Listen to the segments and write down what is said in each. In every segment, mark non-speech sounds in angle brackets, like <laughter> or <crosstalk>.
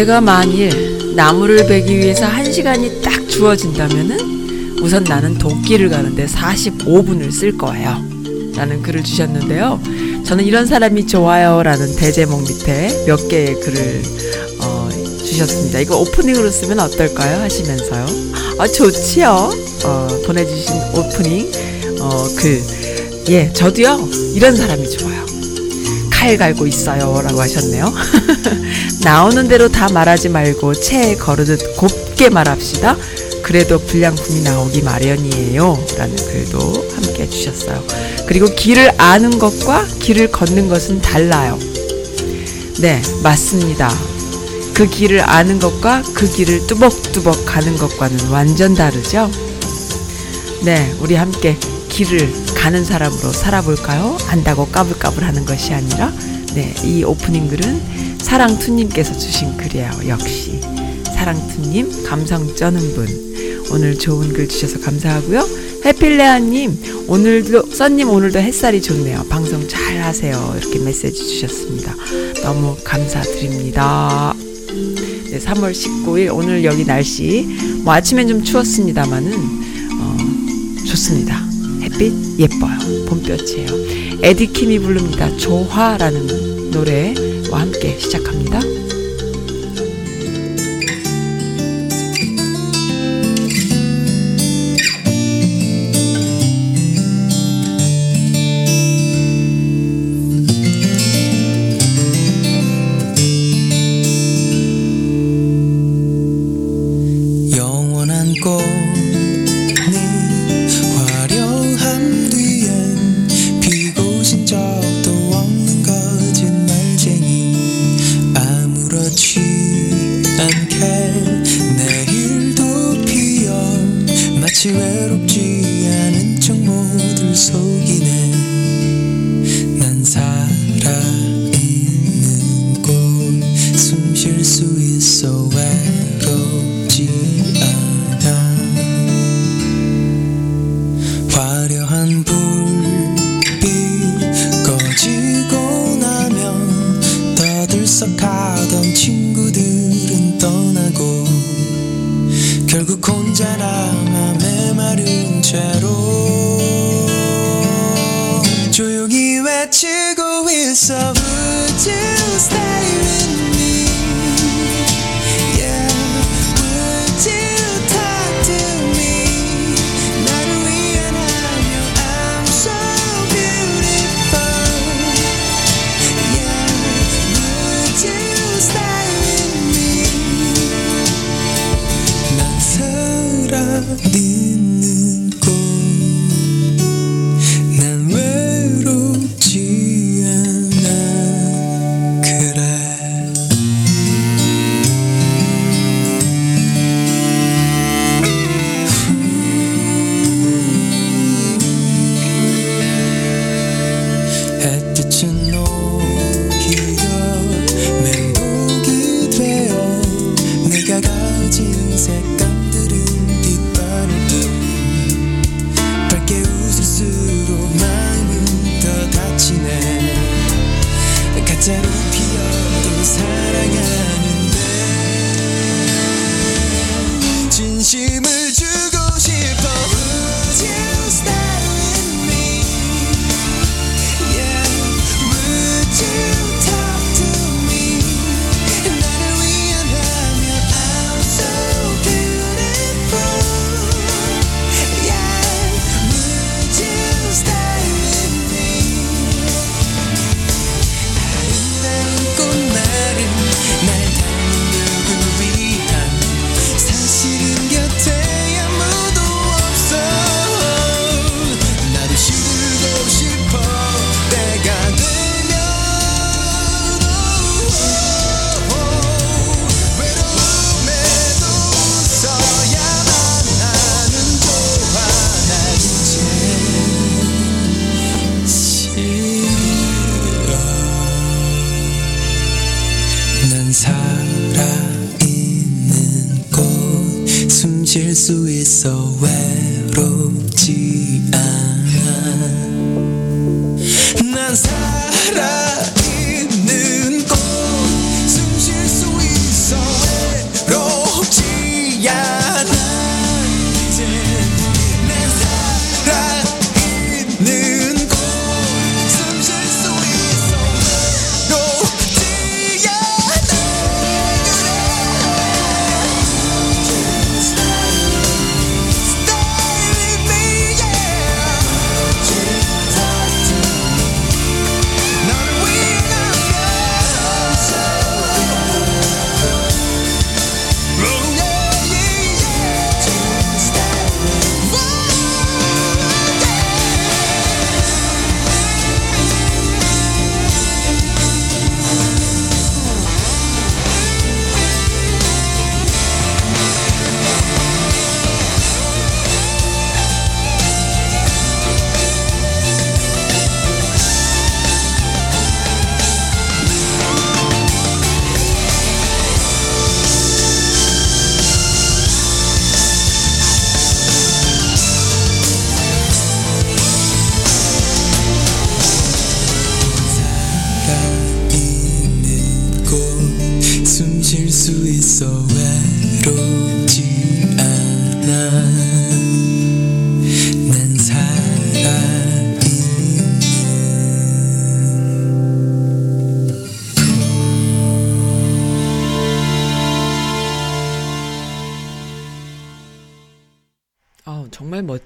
내가 만일 나무를 베기 위해서 한 시간이 딱 주어진다면은 우선 나는 도끼를 가는데 45분을 쓸 거예요. 라는 글을 주셨는데요. 저는 이런 사람이 좋아요. 라는 대제목 밑에 몇 개의 글을 어, 주셨습니다. 이거 오프닝으로 쓰면 어떨까요? 하시면서요. 아, 좋지요. 어, 보내주신 오프닝, 어, 글. 예, 저도요. 이런 사람이 좋아요. 칼 갈고 있어요. 라고 하셨네요. <laughs> 나오는 대로 다 말하지 말고 채 거르듯 곱게 말합시다. 그래도 불량품이 나오기 마련이에요. 라는 글도 함께 주셨어요. 그리고 길을 아는 것과 길을 걷는 것은 달라요. 네, 맞습니다. 그 길을 아는 것과 그 길을 뚜벅뚜벅 가는 것과는 완전 다르죠? 네, 우리 함께 길을 가는 사람으로 살아볼까요? 안다고 까불까불 하는 것이 아니라, 네, 이 오프닝 글은 사랑투님께서 주신 글이에요. 역시. 사랑투님, 감성 쩌는 분. 오늘 좋은 글 주셔서 감사하고요. 해필레아님, 오늘도, 써님 오늘도 햇살이 좋네요. 방송 잘 하세요. 이렇게 메시지 주셨습니다. 너무 감사드립니다. 네, 3월 19일, 오늘 여기 날씨, 뭐 아침엔 좀 추웠습니다만은, 어, 좋습니다. 햇빛 예뻐요. 봄볕이에요. 에디킴이 부릅니다. 조화라는 노래와 함께 시작합니다.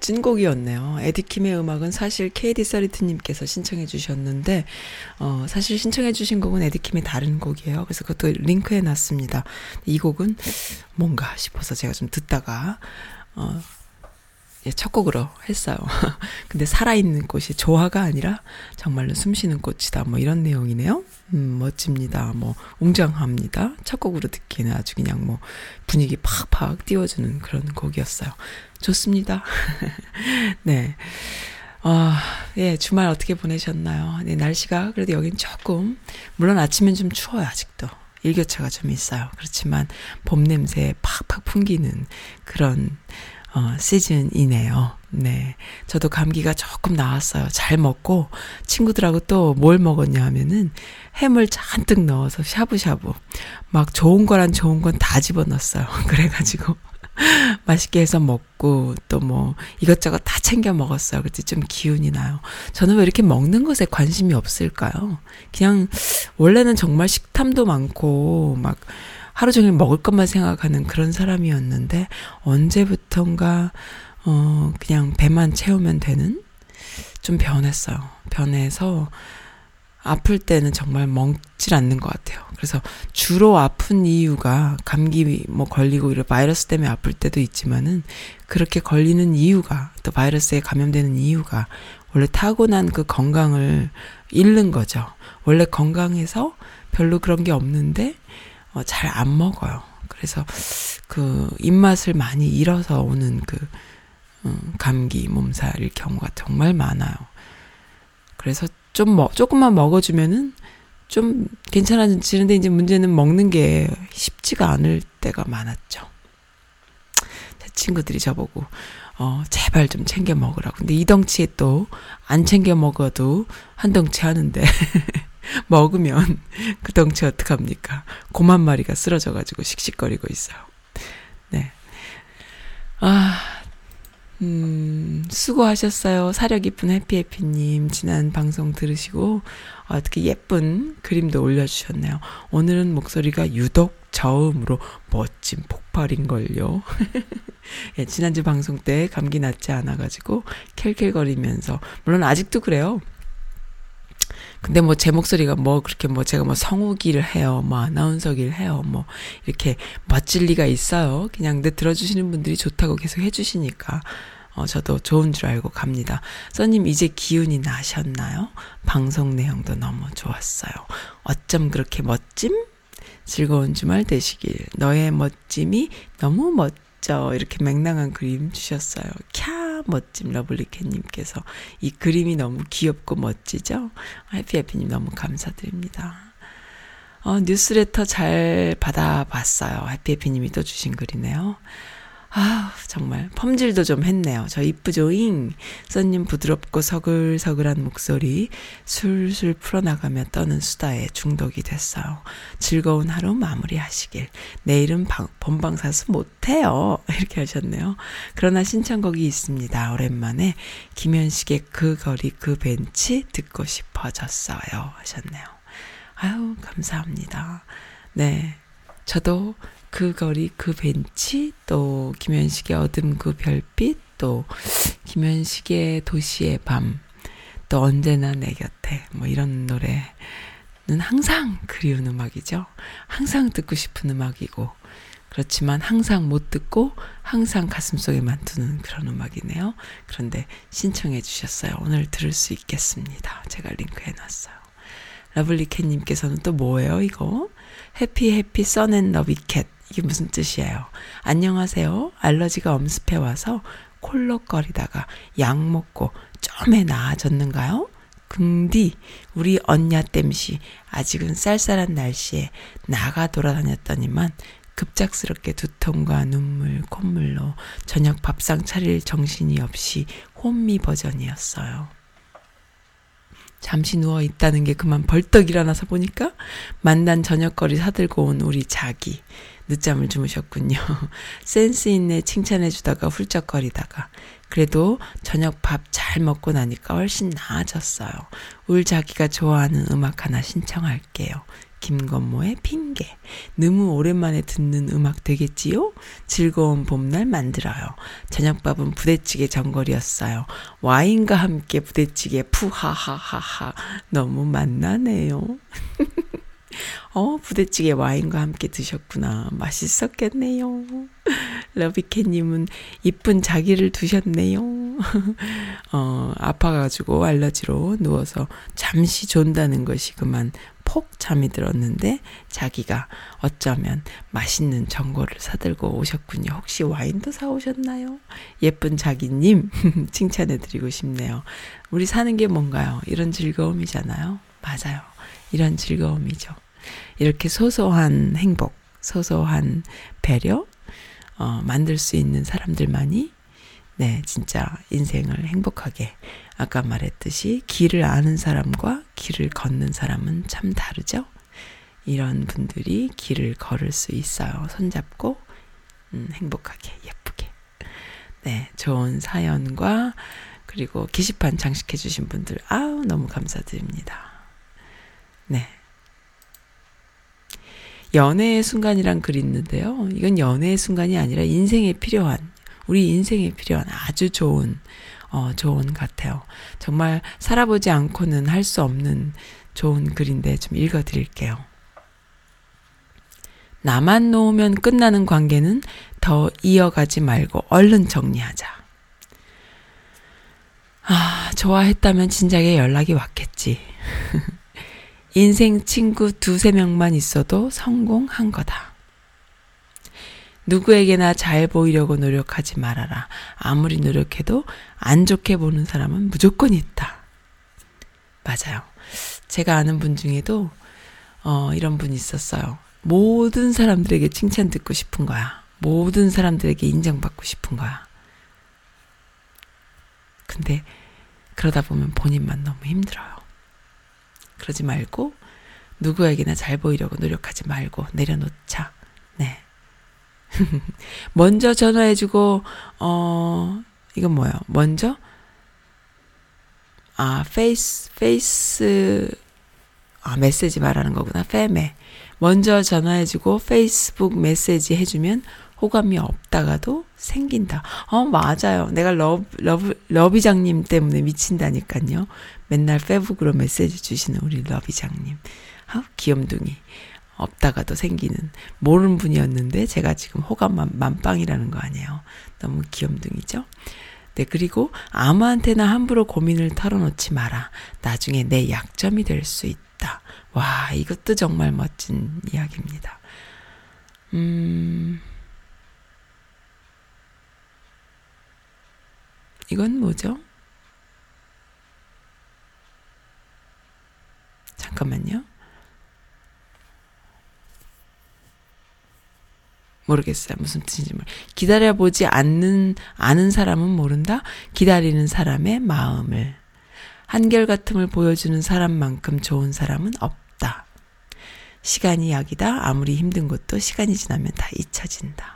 정말 멋진 곡이었네요. 에디킴의 음악은 사실 KD 서리트님께서 신청해 주셨는데, 어, 사실 신청해 주신 곡은 에디킴의 다른 곡이에요. 그래서 그것도 링크해 놨습니다. 이 곡은 뭔가 싶어서 제가 좀 듣다가, 어, 예, 첫 곡으로 했어요. <laughs> 근데 살아있는 꽃이 조화가 아니라 정말로 숨쉬는 꽃이다. 뭐 이런 내용이네요. 음, 멋집니다. 뭐, 웅장합니다. 첫 곡으로 듣기에는 아주 그냥 뭐, 분위기 팍팍 띄워주는 그런 곡이었어요. 좋습니다. <laughs> 네. 아, 예, 주말 어떻게 보내셨나요? 네, 날씨가 그래도 여긴 조금, 물론 아침엔 좀 추워요, 아직도. 일교차가 좀 있어요. 그렇지만 봄 냄새 팍팍 풍기는 그런 어, 시즌이네요. 네. 저도 감기가 조금 나왔어요. 잘 먹고 친구들하고 또 뭘 먹었냐 하면은 햄을 잔뜩 넣어서 샤브샤브. 막 좋은 거란 좋은 건 다 집어넣었어요. <laughs> 그래가지고 <laughs> 맛있게 해서 먹고 또 뭐 이것저것 다 챙겨 먹었어요. 그때 좀 기운이 나요. 저는 왜 이렇게 먹는 것에 관심이 없을까요? 그냥 원래는 정말 식탐도 많고 막 하루 종일 먹을 것만 생각하는 그런 사람이었는데 언제부턴가 어 그냥 배만 채우면 되는 좀 변했어요. 변해서 아플 때는 정말 먹질 않는 것 같아요. 그래서 주로 아픈 이유가 감기 뭐 걸리고 이런 바이러스 때문에 아플 때도 있지만은 그렇게 걸리는 이유가 또 바이러스에 감염되는 이유가 원래 타고난 그 건강을 잃는 거죠. 원래 건강해서 별로 그런 게 없는데 어, 잘 안 먹어요. 그래서 그 입맛을 많이 잃어서 오는 그 음, 감기, 몸살일 경우가 정말 많아요. 그래서 좀 먹, 조금만 먹어주면은 좀 괜찮아지는데 이제 문제는 먹는 게 쉽지가 않을 때가 많았죠. 제 친구들이 저보고 어 제발 좀 챙겨 먹으라고. 근데 이 덩치에 또 안 챙겨 먹어도 한 덩치 하는데 <laughs> 먹으면 그 덩치 어떡합니까? 고만 마리가 쓰러져 가지고 씩씩거리고 있어요. 네. 아, 음, 수고하셨어요. 사려 깊은 해피해피님. 지난 방송 들으시고, 어 떻게 예쁜 그림도 올려주셨네요. 오늘은 목소리가 유독 저음으로 멋진 폭발인걸요. <laughs> 예, 지난주 방송 때 감기 낫지 않아가지고, 켈켈거리면서, 물론 아직도 그래요. 근데 뭐 제 목소리가 뭐 그렇게 뭐 제가 뭐 성우기를 해요. 뭐 아나운서기를 해요. 뭐 이렇게 멋질 리가 있어요. 그냥 내 들어주시는 분들이 좋다고 계속 해주시니까. 어, 저도 좋은 줄 알고 갑니다. 써님, 이제 기운이 나셨나요? 방송 내용도 너무 좋았어요. 어쩜 그렇게 멋짐? 즐거운 주말 되시길. 너의 멋짐이 너무 멋 져. 이렇게 맹랑한 그림 주셨어요. 캬, 멋짐 러블리캣님께서. 이 그림이 너무 귀엽고 멋지죠? 해피해피님 너무 감사드립니다. 어, 뉴스레터 잘 받아봤어요. 해피해피님이 또 주신 글이네요. 아 정말 펌질도 좀 했네요. 저 이쁘죠잉. 써님 부드럽고 서글서글한 목소리 술술 풀어나가며 떠는 수다에 중독이 됐어요. 즐거운 하루 마무리하시길. 내일은 방, 본방사수 못해요. <laughs> 이렇게 하셨네요. 그러나 신청곡이 있습니다. 오랜만에 김현식의 그 거리 그 벤치 듣고 싶어졌어요. 하셨네요. 아유 감사합니다. 네. 저도 그 거리 그 벤치 또 김현식의 어둠 그 별빛 또 김현식의 도시의 밤 또 언제나 내 곁에 뭐 이런 노래는 항상 그리운 음악이죠. 항상 듣고 싶은 음악이고 그렇지만 항상 못 듣고 항상 가슴속에만 두는 그런 음악이네요. 그런데 신청해 주셨어요. 오늘 들을 수 있겠습니다. 제가 링크해 놨어요. 러블리캣님께서는 또 뭐예요, 이거? 해피 해피 썬앤 러비캣. 이게 무슨 뜻이에요? 안녕하세요. 알러지가 엄습해 와서 콜록거리다가 약 먹고 좀에 나아졌는가요? 긍디, 우리 언냐 땜시 아직은 쌀쌀한 날씨에 나가 돌아다녔더니만 급작스럽게 두통과 눈물, 콧물로 저녁 밥상 차릴 정신이 없이 혼미 버전이었어요. 잠시 누워 있다는 게 그만 벌떡 일어나서 보니까 만난 저녁거리 사들고 온 우리 자기. 늦잠을 주무셨군요. <laughs> 센스 있네 칭찬해 주다가 훌쩍거리다가 그래도 저녁 밥 잘 먹고 나니까 훨씬 나아졌어요. 울 자기가 좋아하는 음악 하나 신청할게요. 김건모의 핑계. 너무 오랜만에 듣는 음악 되겠지요? 즐거운 봄날 만들어요. 저녁밥은 부대찌개 전골이었어요. 와인과 함께 부대찌개 푸하하하하. 너무 맛나네요. <laughs> 어, 부대찌개 와인과 함께 드셨구나. 맛있었겠네요. <laughs> 러비캣님은 이쁜 자기를 두셨네요. <laughs> 어, 아파가지고 알러지로 누워서 잠시 존다는 것이 그만 폭 잠이 들었는데 자기가 어쩌면 맛있는 전골을 사들고 오셨군요. 혹시 와인도 사오셨나요? 예쁜 자기님 <laughs> 칭찬해드리고 싶네요. 우리 사는 게 뭔가요? 이런 즐거움이잖아요. 맞아요. 이런 즐거움이죠. 이렇게 소소한 행복, 소소한 배려, 어, 만들 수 있는 사람들만이 네, 진짜 인생을 행복하게 아까 말했듯이 길을 아는 사람과 길을 걷는 사람은 참 다르죠. 이런 분들이 길을 걸을 수 있어요. 손잡고 음, 행복하게 예쁘게. 네, 좋은 사연과 그리고 게시판 장식해 주신 분들 아우 너무 감사드립니다. 네. 연애의 순간이란 글이 있는데요. 이건 연애의 순간이 아니라 인생에 필요한, 우리 인생에 필요한 아주 좋은, 어, 좋은 같아요. 정말 살아보지 않고는 할 수 없는 좋은 글인데 좀 읽어 드릴게요. 나만 놓으면 끝나는 관계는 더 이어가지 말고 얼른 정리하자. 아, 좋아했다면 진작에 연락이 왔겠지. <laughs> 인생 친구 두세 명만 있어도 성공한 거다. 누구에게나 잘 보이려고 노력하지 말아라. 아무리 노력해도 안 좋게 보는 사람은 무조건 있다. 맞아요. 제가 아는 분 중에도 어, 이런 분이 있었어요. 모든 사람들에게 칭찬 듣고 싶은 거야. 모든 사람들에게 인정받고 싶은 거야. 근데 그러다 보면 본인만 너무 힘들어요. 그러지 말고 누구에게나 잘 보이려고 노력하지 말고 내려놓자. 네. <laughs> 먼저 전화해주고 어 이건 뭐예요? 먼저 아 페이스 페이스 아 메시지 말하는 거구나. 페메 먼저 전화해주고 페이스북 메시지 해주면 호감이 없다가도 생긴다. 어, 맞아요. 내가 러브, 러브, 러비장님 때문에 미친다니까요. 맨날 페북으로 메시지 주시는 우리 러비장님. 아, 귀염둥이. 없다가도 생기는 모르는 분이었는데 제가 지금 호감 만 만빵이라는 거 아니에요. 너무 귀염둥이죠. 네, 그리고 아무한테나 함부로 고민을 털어놓지 마라. 나중에 내 약점이 될 수 있다. 와, 이것도 정말 멋진 이야기입니다. 음, 이건 뭐죠? 잠깐만요. 모르겠어요. 무슨 뜻인지 모르. 기다려보지 않는 아는 사람은 모른다. 기다리는 사람의 마음을 한결같음을 보여주는 사람만큼 좋은 사람은 없다. 시간이 약이다. 아무리 힘든 것도 시간이 지나면 다 잊혀진다.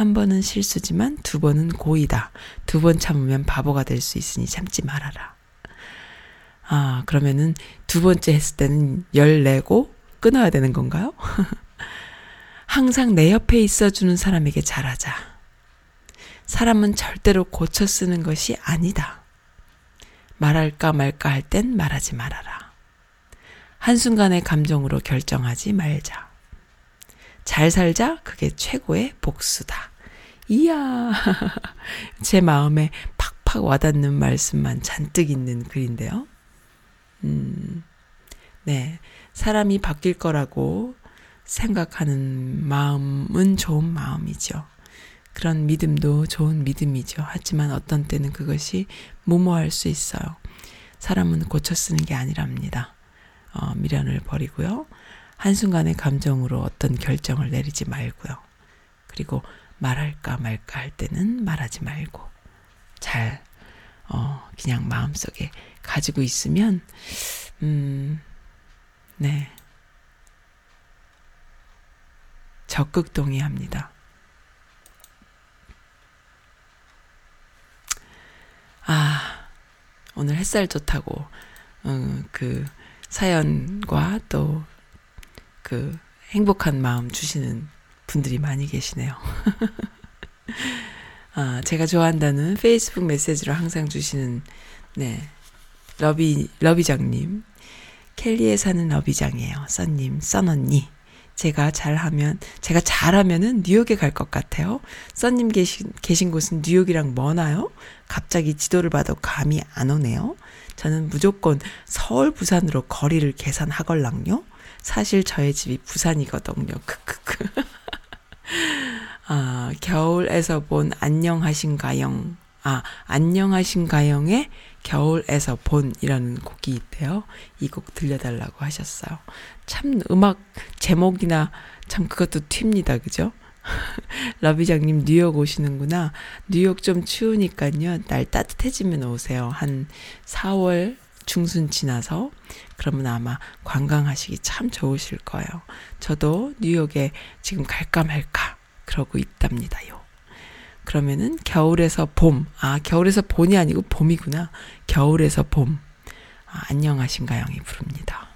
한 번은 실수지만 두 번은 고의다. 두 번 참으면 바보가 될 수 있으니 참지 말아라. 아, 그러면은 두 번째 했을 때는 열 내고 끊어야 되는 건가요? <laughs> 항상 내 옆에 있어주는 사람에게 잘하자. 사람은 절대로 고쳐 쓰는 것이 아니다. 말할까 말까 할 땐 말하지 말아라. 한순간의 감정으로 결정하지 말자. 잘 살자, 그게 최고의 복수다. 이야, <laughs> 제 마음에 팍팍 와닿는 말씀만 잔뜩 있는 글인데요. 음, 네. 사람이 바뀔 거라고 생각하는 마음은 좋은 마음이죠. 그런 믿음도 좋은 믿음이죠. 하지만 어떤 때는 그것이 무모할 수 있어요. 사람은 고쳐 쓰는 게 아니랍니다. 어, 미련을 버리고요. 한순간의 감정으로 어떤 결정을 내리지 말고요. 그리고 말할까 말까 할 때는 말하지 말고 잘 어, 그냥 마음속에 가지고 있으면 음, 네. 적극 동의합니다. 아, 오늘 햇살 좋다고, 어, 그, 사연과 또, 그, 행복한 마음 주시는 분들이 많이 계시네요. <laughs> 아, 제가 좋아한다는 페이스북 메시지로 항상 주시는, 네, 러비, 러비장님. 켈리에 사는 러비장이에요. 써님, 써언니. 제가 잘하면, 제가 잘하면은 뉴욕에 갈 것 같아요. 써님 계신, 계신 곳은 뉴욕이랑 머나요? 갑자기 지도를 봐도 감이 안 오네요. 저는 무조건 서울, 부산으로 거리를 계산하걸랑요. 사실 저의 집이 부산이거든요. 크크크. <laughs> 아, 겨울에서 본 안녕하신가영. 아, 안녕하신가영의 겨울에서 본 이라는 곡이 있대요. 이 곡 들려달라고 하셨어요. 참 음악 제목이나 참 그것도 튑니다. 그죠? <laughs> 러비장님 뉴욕 오시는구나. 뉴욕 좀 추우니까요. 날 따뜻해지면 오세요. 한 4월 중순 지나서 그러면 아마 관광하시기 참 좋으실 거예요. 저도 뉴욕에 지금 갈까 말까 그러고 있답니다요. 그러면은 겨울에서 봄. 아, 겨울에서 봄이 아니고 봄이구나. 겨울에서 봄. 아, 안녕하신가 영이 부릅니다.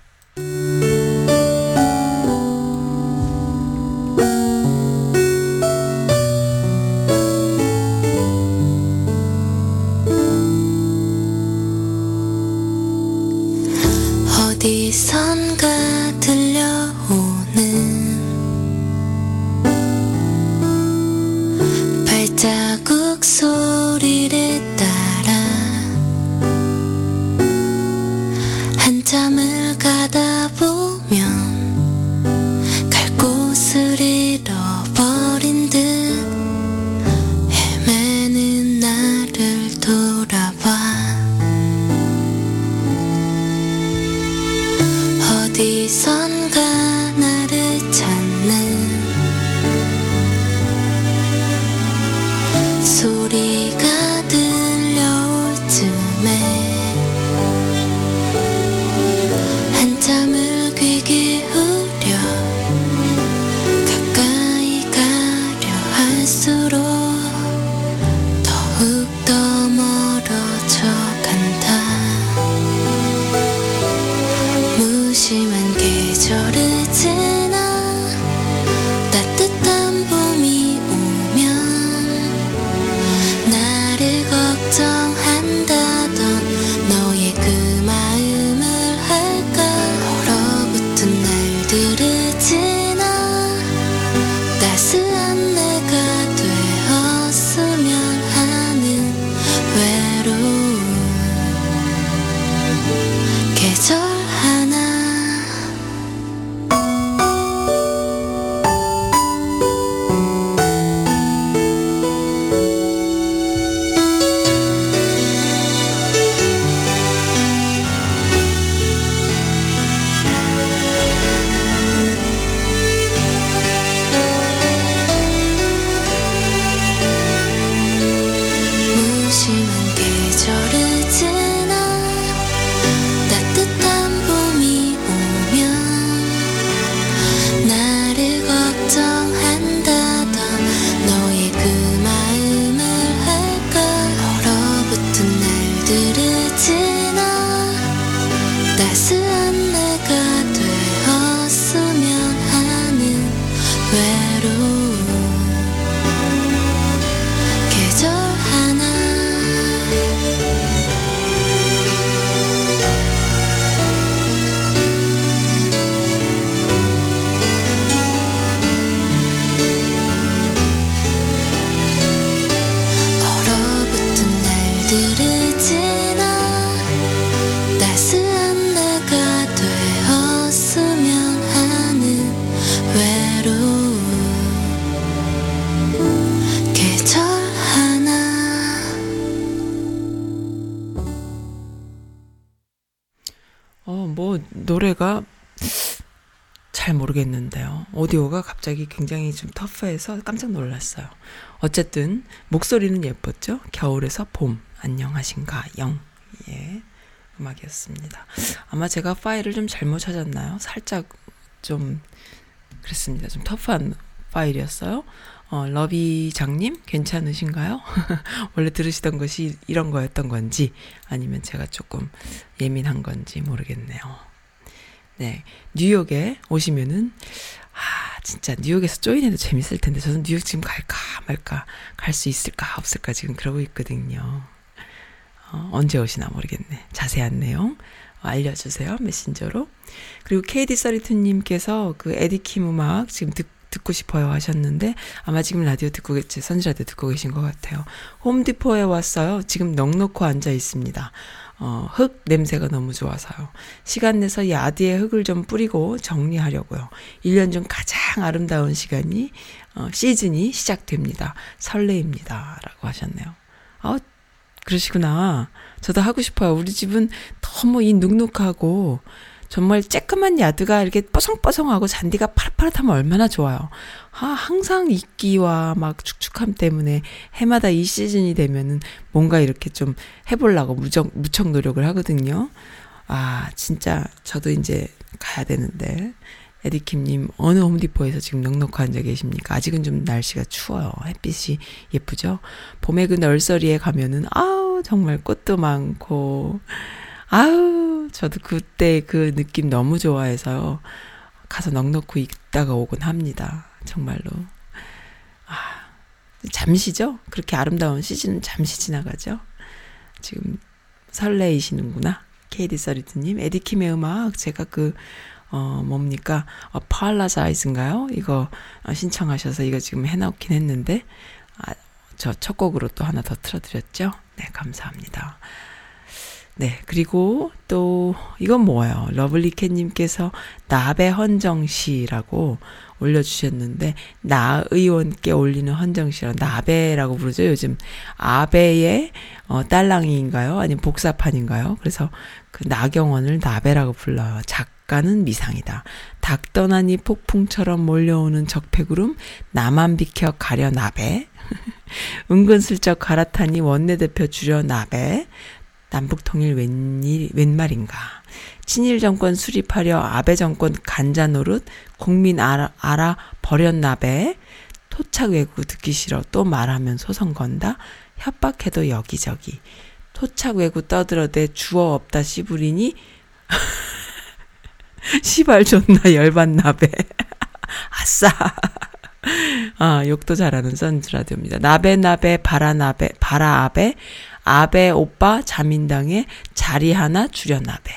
어디선가 들려오는 발자국 소리를 따라 한참을 가다 보 어디 노래가 잘 모르겠는데요. 오디오가 갑자기 굉장히 좀 터프해서 깜짝 놀랐어요. 어쨌든 목소리는 예뻤죠. 겨울에서 봄 안녕하신가 영 예. 음악이었습니다. 아마 제가 파일을 좀 잘못 찾았나요? 살짝 좀 그랬습니다. 좀 터프한 파일이었어요. 어, 러비장님 괜찮으신가요? <laughs> 원래 들으시던 것이 이런 거였던 건지 아니면 제가 조금 예민한 건지 모르겠네요. 네, 뉴욕에 오시면은 아 진짜 뉴욕에서 조인해도 재밌을 텐데 저는 뉴욕 지금 갈까 말까 갈 수 있을까 없을까 지금 그러고 있거든요. 어, 언제 오시나 모르겠네. 자세한 내용 알려주세요 메신저로. 그리고 KD 서리투님께서 그 에디킴 음악 지금 듣 듣고 싶어요 하셨는데 아마 지금 라디오 듣고 제 선지 라디오 듣고 계신 것 같아요. 홈디포에 왔어요. 지금 넉넉히 앉아 있습니다. 어, 흙 냄새가 너무 좋아서요. 시간 내서 야드에 흙을 좀 뿌리고 정리하려고요. 1년 중 가장 아름다운 시간이 어, 시즌이 시작됩니다. 설레입니다. 라고 하셨네요. 아, 그러시구나. 저도 하고 싶어요. 우리 집은 너무 이 눅눅하고 정말 쬐끄만 야드가 이렇게 뽀송뽀송하고 잔디가 파릇파릇하면 얼마나 좋아요. 아, 항상 이끼와 막 축축함 때문에 해마다 이 시즌이 되면은 뭔가 이렇게 좀 해보려고 무적, 무척 노력을 하거든요. 아, 진짜 저도 이제 가야 되는데. 에디킴님, 어느 홈디포에서 지금 넉넉히 앉아 계십니까? 아직은 좀 날씨가 추워요. 햇빛이 예쁘죠? 봄의 그 널서리에 가면은, 아우, 정말 꽃도 많고, 아우, 저도 그때 그 느낌 너무 좋아해서요. 가서 넉넉히 있다가 오곤 합니다. 정말로. 아, 잠시죠? 그렇게 아름다운 시즌은 잠시 지나가죠? 지금 설레이시는구나. 케이디 서리트님, 에디킴의 음악, 제가 그, 어, 뭡니까? 어, 파라사이즈인가요? 이거 어, 신청하셔서 이거 지금 해놓긴 했는데, 아, 저 첫 곡으로 또 하나 더 틀어드렸죠? 네, 감사합니다. 네, 그리고 또, 이건 뭐예요? 러블리캣님께서 나배 헌정시라고 올려주셨는데, 나 의원께 올리는 헌정시라 나배라고 부르죠, 요즘. 아베의, 어, 딸랑이인가요? 아니면 복사판인가요? 그래서 그 나경원을 나배라고 불러요. 작가는 미상이다. 닭 떠나니 폭풍처럼 몰려오는 적폐구름, 나만 비켜 가려 나배. <laughs> 은근슬쩍 갈아타니 원내대표 줄여 나배. 남북통일 웬일, 웬 말인가. 친일 정권 수립하려 아베 정권 간자 노릇, 국민 알아, 알아 버렸나베. 토착 외구 듣기 싫어 또 말하면 소송 건다. 협박해도 여기저기. 토착 외구 떠들어대 주어 없다 씨부리니. <laughs> 시발 존나 열받나베. <laughs> 아싸. 아, 욕도 잘하는 선즈라디오입니다. 나베나베, 바라나베, 바라아베, 아베 오빠 자민당에 자리 하나 줄여나베.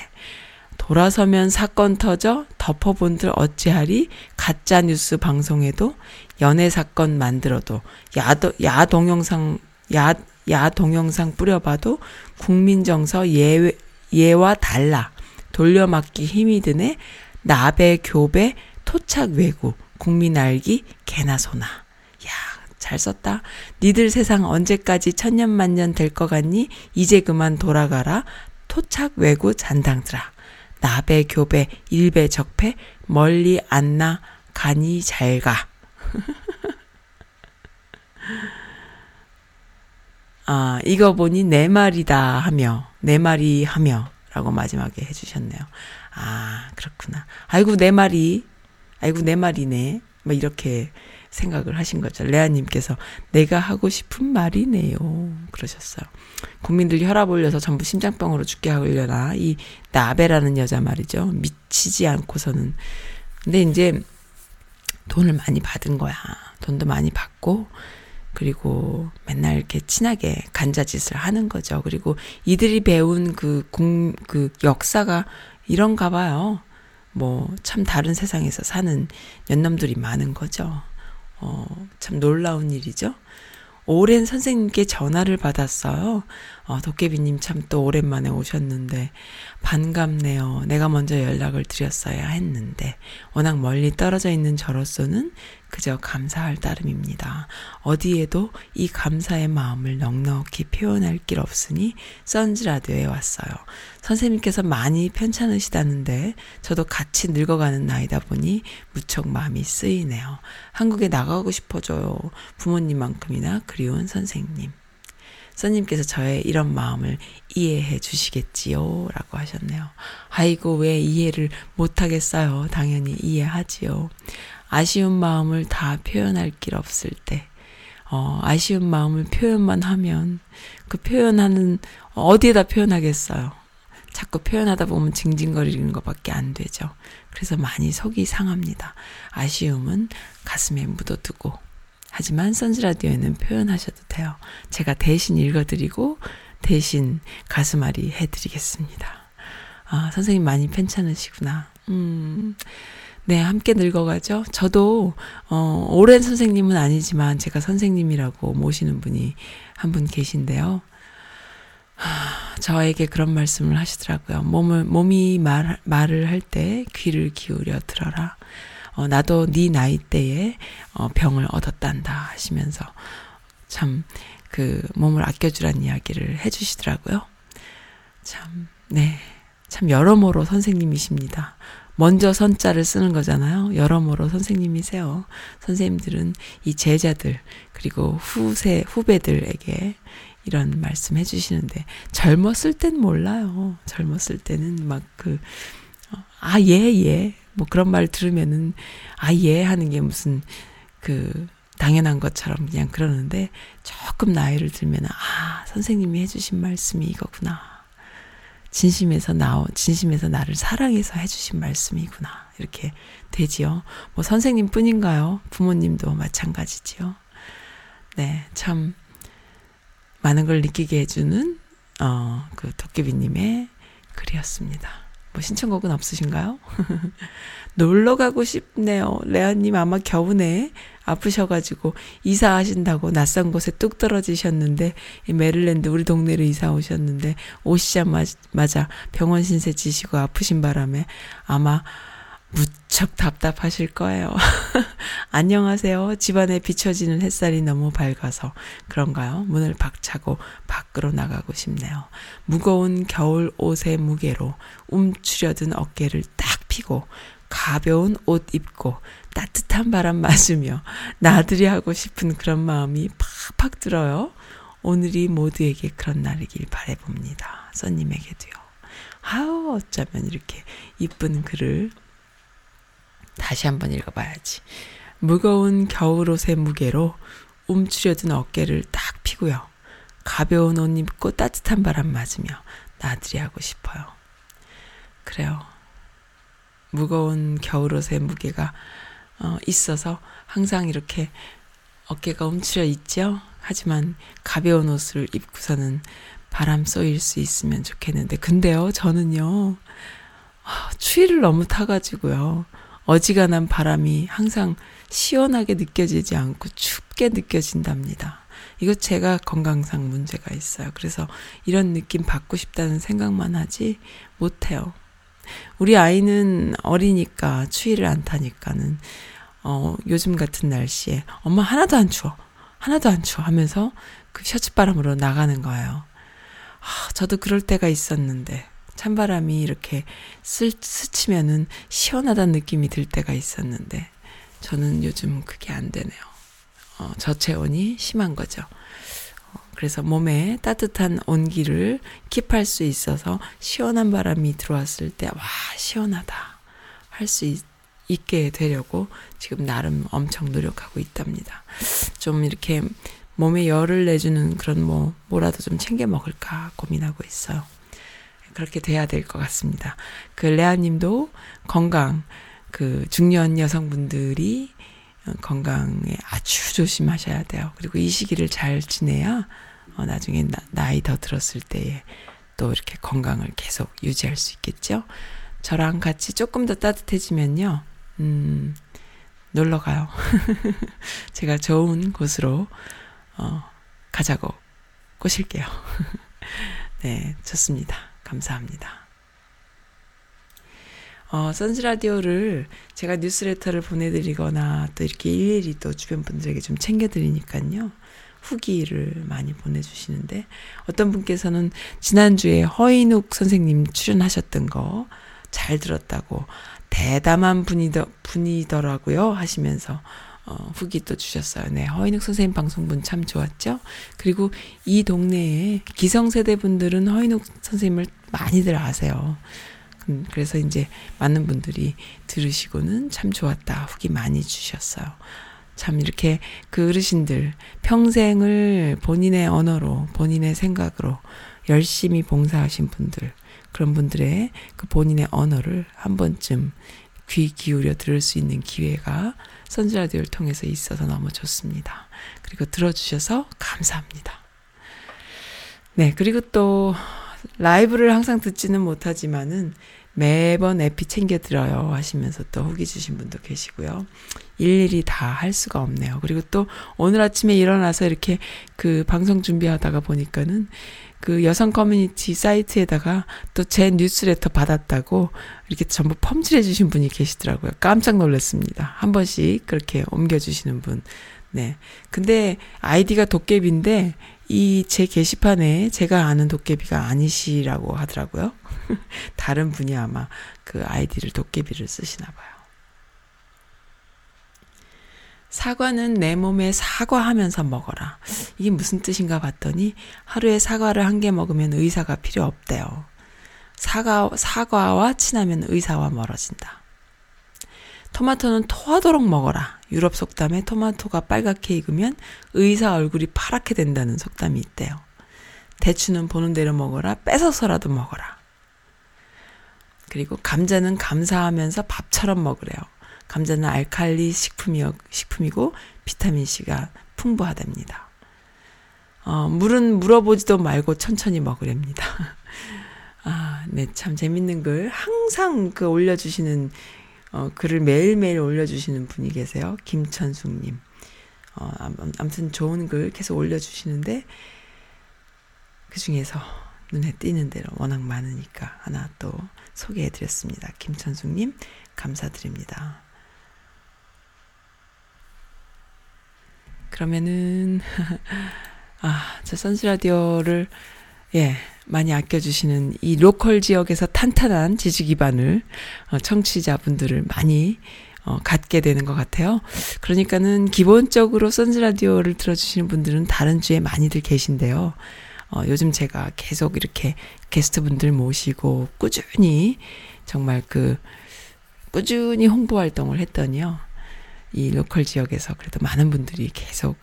돌아서면 사건 터져 덮어본들 어찌하리? 가짜 뉴스 방송에도 연애 사건 만들어도 야도 야 동영상 야 야 동영상 뿌려봐도 국민 정서 예 예와 달라. 돌려막기 힘이 드네. 나베 교배 토착 외구 국민 알기 개나 소나. 야 잘 썼다. 니들 세상 언제까지 천년만년 될 것 같니? 이제 그만 돌아가라. 토착 외구 잔당들아. 나배 교배 일배 적패 멀리 안나 가니 잘 가. <laughs> 아, 이거 보니 내 말이다 하며, 내 말이 하며, 라고 마지막에 해주셨네요. 아, 그렇구나. 아이고, 내 말이, 아이고, 내 말이네. 뭐, 이렇게 생각을 하신 거죠. 레아님께서 내가 하고 싶은 말이네요. 그러셨어요. 국민들 혈압 올려서 전부 심장병으로 죽게 하려나. 이 나베라는 여자 말이죠. 미치지 않고서는. 근데 이제 돈을 많이 받은 거야. 돈도 많이 받고, 그리고 맨날 이렇게 친하게 간자짓을 하는 거죠. 그리고 이들이 배운 그 공, 그 역사가 이런가 봐요. 뭐, 참 다른 세상에서 사는 연놈들이 많은 거죠. 어, 참 놀라운 일이죠. 오랜 선생님께 전화를 받았어요. 어, 도깨비님 참 또 오랜만에 오셨는데, 반갑네요. 내가 먼저 연락을 드렸어야 했는데, 워낙 멀리 떨어져 있는 저로서는 그저 감사할 따름입니다. 어디에도 이 감사의 마음을 넉넉히 표현할 길 없으니 선즈라디오에 왔어요. 선생님께서 많이 편찮으시다는데 저도 같이 늙어가는 나이다 보니 무척 마음이 쓰이네요. 한국에 나가고 싶어져요. 부모님만큼이나 그리운 선생님. 선님께서 저의 이런 마음을 이해해 주시겠지요? 라고 하셨네요. 아이고, 왜 이해를 못하겠어요? 당연히 이해하지요. 아쉬운 마음을 다 표현할 길 없을 때, 어, 아쉬운 마음을 표현만 하면 그 표현하는, 어디에다 표현하겠어요? 자꾸 표현하다 보면 징징거리는 것밖에 안 되죠. 그래서 많이 속이 상합니다. 아쉬움은 가슴에 묻어두고 하지만 선즈라디오에는 표현하셔도 돼요. 제가 대신 읽어드리고 대신 가슴앓이 해드리겠습니다. 아, 선생님 많이 편찮으시구나. 음, 네, 함께 늙어가죠. 저도, 어, 오랜 선생님은 아니지만 제가 선생님이라고 모시는 분이 한 분 계신데요. 하, 저에게 그런 말씀을 하시더라고요. 몸을, 몸이 말, 말을 할 때 귀를 기울여 들어라. 어, 나도 네 나이 때에 어, 병을 얻었단다 하시면서 참 그 몸을 아껴주란 이야기를 해주시더라고요. 참, 네. 참 여러모로 선생님이십니다. 먼저 선자를 쓰는 거잖아요. 여러모로 선생님이세요. 선생님들은 이 제자들, 그리고 후세, 후배들에게 이런 말씀 해주시는데, 젊었을 땐 몰라요. 젊었을 때는 막 그, 어, 아, 예, 예. 뭐 그런 말 들으면은 아 예 하는 게 무슨 그 당연한 것처럼 그냥 그러는데 조금 나이를 들면은 아 선생님이 해주신 말씀이 이거구나 진심에서 나온 진심에서 나를 사랑해서 해주신 말씀이구나 이렇게 되지요 뭐 선생님 뿐인가요 부모님도 마찬가지지요 네 참 많은 걸 느끼게 해주는 어 그 도깨비님의 글이었습니다. 뭐 신청곡은 없으신가요? <laughs> 놀러 가고 싶네요. 레아님 아마 겨우내 아프셔가지고 이사하신다고 낯선 곳에 뚝 떨어지셨는데 메릴랜드 우리 동네로 이사 오셨는데 오시자마자 병원 신세 지시고 아프신 바람에 아마 무척 답답하실 거예요. <laughs> 안녕하세요. 집안에 비춰지는 햇살이 너무 밝아서 그런가요? 문을 박차고 밖으로 나가고 싶네요. 무거운 겨울 옷의 무게로 움츠려든 어깨를 딱 피고 가벼운 옷 입고 따뜻한 바람 맞으며 나들이 하고 싶은 그런 마음이 팍팍 들어요. 오늘이 모두에게 그런 날이길 바래봅니다. 써님에게도요. 아우, 어쩌면 이렇게 이쁜 글을 다시 한번 읽어봐야지. 무거운 겨울옷의 무게로 움츠려든 어깨를 딱 피고요. 가벼운 옷 입고 따뜻한 바람 맞으며 나들이 하고 싶어요. 그래요. 무거운 겨울옷의 무게가 어, 있어서 항상 이렇게 어깨가 움츠려 있죠. 하지만 가벼운 옷을 입고서는 바람 쏘일 수 있으면 좋겠는데 근데요 저는요 아, 추위를 너무 타가지고요 어지간한 바람이 항상 시원하게 느껴지지 않고 춥게 느껴진답니다. 이거 제가 건강상 문제가 있어요. 그래서 이런 느낌 받고 싶다는 생각만 하지 못해요. 우리 아이는 어리니까 추위를 안 타니까는 어 요즘 같은 날씨에 엄마 하나도 안 추워. 하나도 안 추워 하면서 그 셔츠 바람으로 나가는 거예요. 아, 저도 그럴 때가 있었는데 찬바람이 이렇게 슬, 스치면은 시원하다는 느낌이 들 때가 있었는데 저는 요즘 그게 안 되네요. 어, 저체온이 심한 거죠. 어, 그래서 몸에 따뜻한 온기를 킵할 수 있어서 시원한 바람이 들어왔을 때, 와, 시원하다. 할 수 있게 되려고 지금 나름 엄청 노력하고 있답니다. 좀 이렇게 몸에 열을 내주는 그런 뭐, 뭐라도 좀 챙겨 먹을까 고민하고 있어요. 그렇게 돼야 될 것 같습니다. 그 레아님도 건강, 그 중년 여성분들이 건강에 아주 조심하셔야 돼요. 그리고 이 시기를 잘 지내야 어, 나중에 나, 나이 더 들었을 때에 또 이렇게 건강을 계속 유지할 수 있겠죠. 저랑 같이 조금 더 따뜻해지면요, 음, 놀러 가요. <laughs> 제가 좋은 곳으로, 어, 가자고 꼬실게요. <laughs> 네, 좋습니다. 감사합니다. 어, 선즈라디오를 제가 뉴스레터를 보내드리거나 또 이렇게 일일이 또 주변 분들에게 좀 챙겨드리니까요. 후기를 많이 보내주시는데 어떤 분께서는 지난주에 허인욱 선생님 출연하셨던 거 잘 들었다고 대담한 분이더, 분이더라고요 하시면서 어, 후기 또 주셨어요. 네, 허인욱 선생님 방송분 참 좋았죠. 그리고 이 동네에 기성세대 분들은 허인욱 선생님을 많이들 아세요. 음, 그래서 이제 많은 분들이 들으시고는 참 좋았다 후기 많이 주셨어요. 참 이렇게 그 어르신들 평생을 본인의 언어로 본인의 생각으로 열심히 봉사하신 분들 그런 분들의 그 본인의 언어를 한 번쯤 귀 기울여 들을 수 있는 기회가 선즈라디오를 통해서 있어서 너무 좋습니다. 그리고 들어주셔서 감사합니다. 네, 그리고 또 라이브를 항상 듣지는 못하지만은 매번 에피 챙겨 들어요 하시면서 또 후기 주신 분도 계시고요. 일일이 다 할 수가 없네요. 그리고 또 오늘 아침에 일어나서 이렇게 그 방송 준비하다가 보니까는 그 여성 커뮤니티 사이트에다가 또 제 뉴스레터 받았다고 이렇게 전부 펌질해 주신 분이 계시더라고요. 깜짝 놀랐습니다. 한 번씩 그렇게 옮겨 주시는 분. 네. 근데 아이디가 도깨비인데 이 제 게시판에 제가 아는 도깨비가 아니시라고 하더라고요. <laughs> 다른 분이 아마 그 아이디를 도깨비를 쓰시나 봐요. 사과는 내 몸에 사과하면서 먹어라. 이게 무슨 뜻인가 봤더니 하루에 사과를 한 개 먹으면 의사가 필요 없대요. 사과, 사과와 친하면 의사와 멀어진다. 토마토는 토하도록 먹어라. 유럽 속담에 토마토가 빨갛게 익으면 의사 얼굴이 파랗게 된다는 속담이 있대요. 대추는 보는 대로 먹어라. 뺏어서라도 먹어라. 그리고 감자는 감사하면서 밥처럼 먹으래요. 감자는 알칼리 식품이, 식품이고 비타민C가 풍부하답니다. 어, 물은 물어보지도 말고 천천히 먹으랍니다. <laughs> 아, 네, 참 재밌는 글 항상 그 올려주시는 어, 글을 매일매일 올려주시는 분이 계세요. 김천숙님. 어, 아무튼 좋은 글 계속 올려주시는데, 그 중에서 눈에 띄는 대로 워낙 많으니까 하나 또 소개해드렸습니다. 김천숙님, 감사드립니다. 그러면은, <laughs> 아, 저 선수라디오를, 예, 많이 아껴주시는 이 로컬 지역에서 탄탄한 지지 기반을, 어, 청취자분들을 많이, 어, 갖게 되는 것 같아요. 그러니까는 기본적으로 선즈라디오를 들어주시는 분들은 다른 주에 많이들 계신데요. 어, 요즘 제가 계속 이렇게 게스트 분들 모시고 꾸준히 정말 그 꾸준히 홍보 활동을 했더니요. 이 로컬 지역에서 그래도 많은 분들이 계속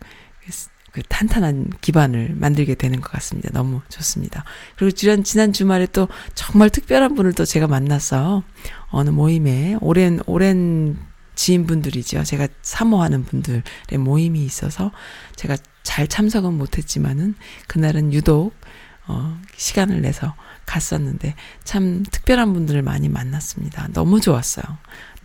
그 탄탄한 기반을 만들게 되는 것 같습니다. 너무 좋습니다. 그리고 지난, 지난 주말에 또 정말 특별한 분을 또 제가 만났어요. 어느 모임에 오랜, 오랜 지인분들이죠. 제가 사모하는 분들의 모임이 있어서 제가 잘 참석은 못했지만은 그날은 유독 어, 시간을 내서 갔었는데 참 특별한 분들을 많이 만났습니다. 너무 좋았어요.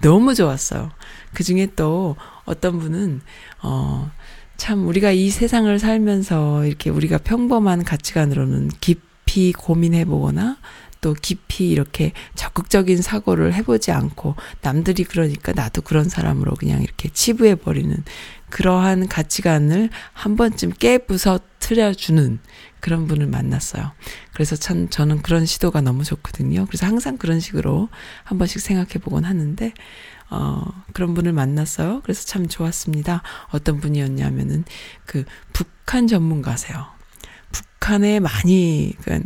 너무 좋았어요. 그 중에 또 어떤 분은, 어, 참 우리가 이 세상을 살면서 이렇게 우리가 평범한 가치관으로는 깊이 고민해보거나 또 깊이 이렇게 적극적인 사고를 해보지 않고 남들이 그러니까 나도 그런 사람으로 그냥 이렇게 치부해버리는 그러한 가치관을 한 번쯤 깨부서트려주는 그런 분을 만났어요. 그래서 참 저는 그런 시도가 너무 좋거든요. 그래서 항상 그런 식으로 한 번씩 생각해 보곤 하는데, 어, 그런 분을 만났어요. 그래서 참 좋았습니다. 어떤 분이었냐면은 그 북한 전문가세요. 북한에 많이, 그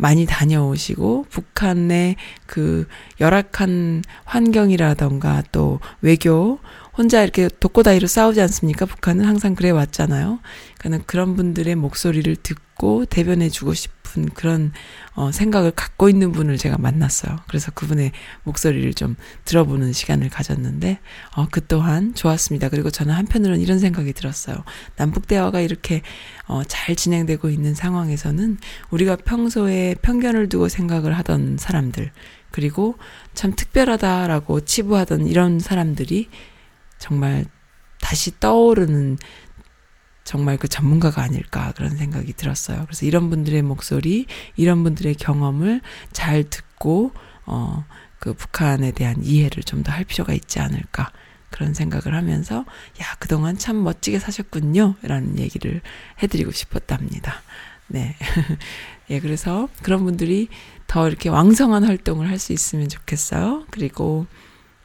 많이 다녀오시고 북한의 그 열악한 환경이라던가 또 외교 혼자 이렇게 독고다이로 싸우지 않습니까? 북한은 항상 그래 왔잖아요. 그러니까 그런 분들의 목소리를 듣고 대변해 주고 싶은 그런 어, 생각을 갖고 있는 분을 제가 만났어요. 그래서 그분의 목소리를 좀 들어보는 시간을 가졌는데 어, 그 또한 좋았습니다. 그리고 저는 한편으로는 이런 생각이 들었어요. 남북 대화가 이렇게 어, 잘 진행되고 있는 상황에서는 우리가 평소에 편견을 두고 생각을 하던 사람들 그리고 참 특별하다라고 치부하던 이런 사람들이 정말 다시 떠오르는 정말 그 전문가가 아닐까 그런 생각이 들었어요. 그래서 이런 분들의 목소리, 이런 분들의 경험을 잘 듣고, 어, 그 북한에 대한 이해를 좀 더 할 필요가 있지 않을까. 그런 생각을 하면서, 야, 그동안 참 멋지게 사셨군요. 라는 얘기를 해드리고 싶었답니다. 네. <laughs> 예, 그래서 그런 분들이 더 이렇게 왕성한 활동을 할 수 있으면 좋겠어요. 그리고,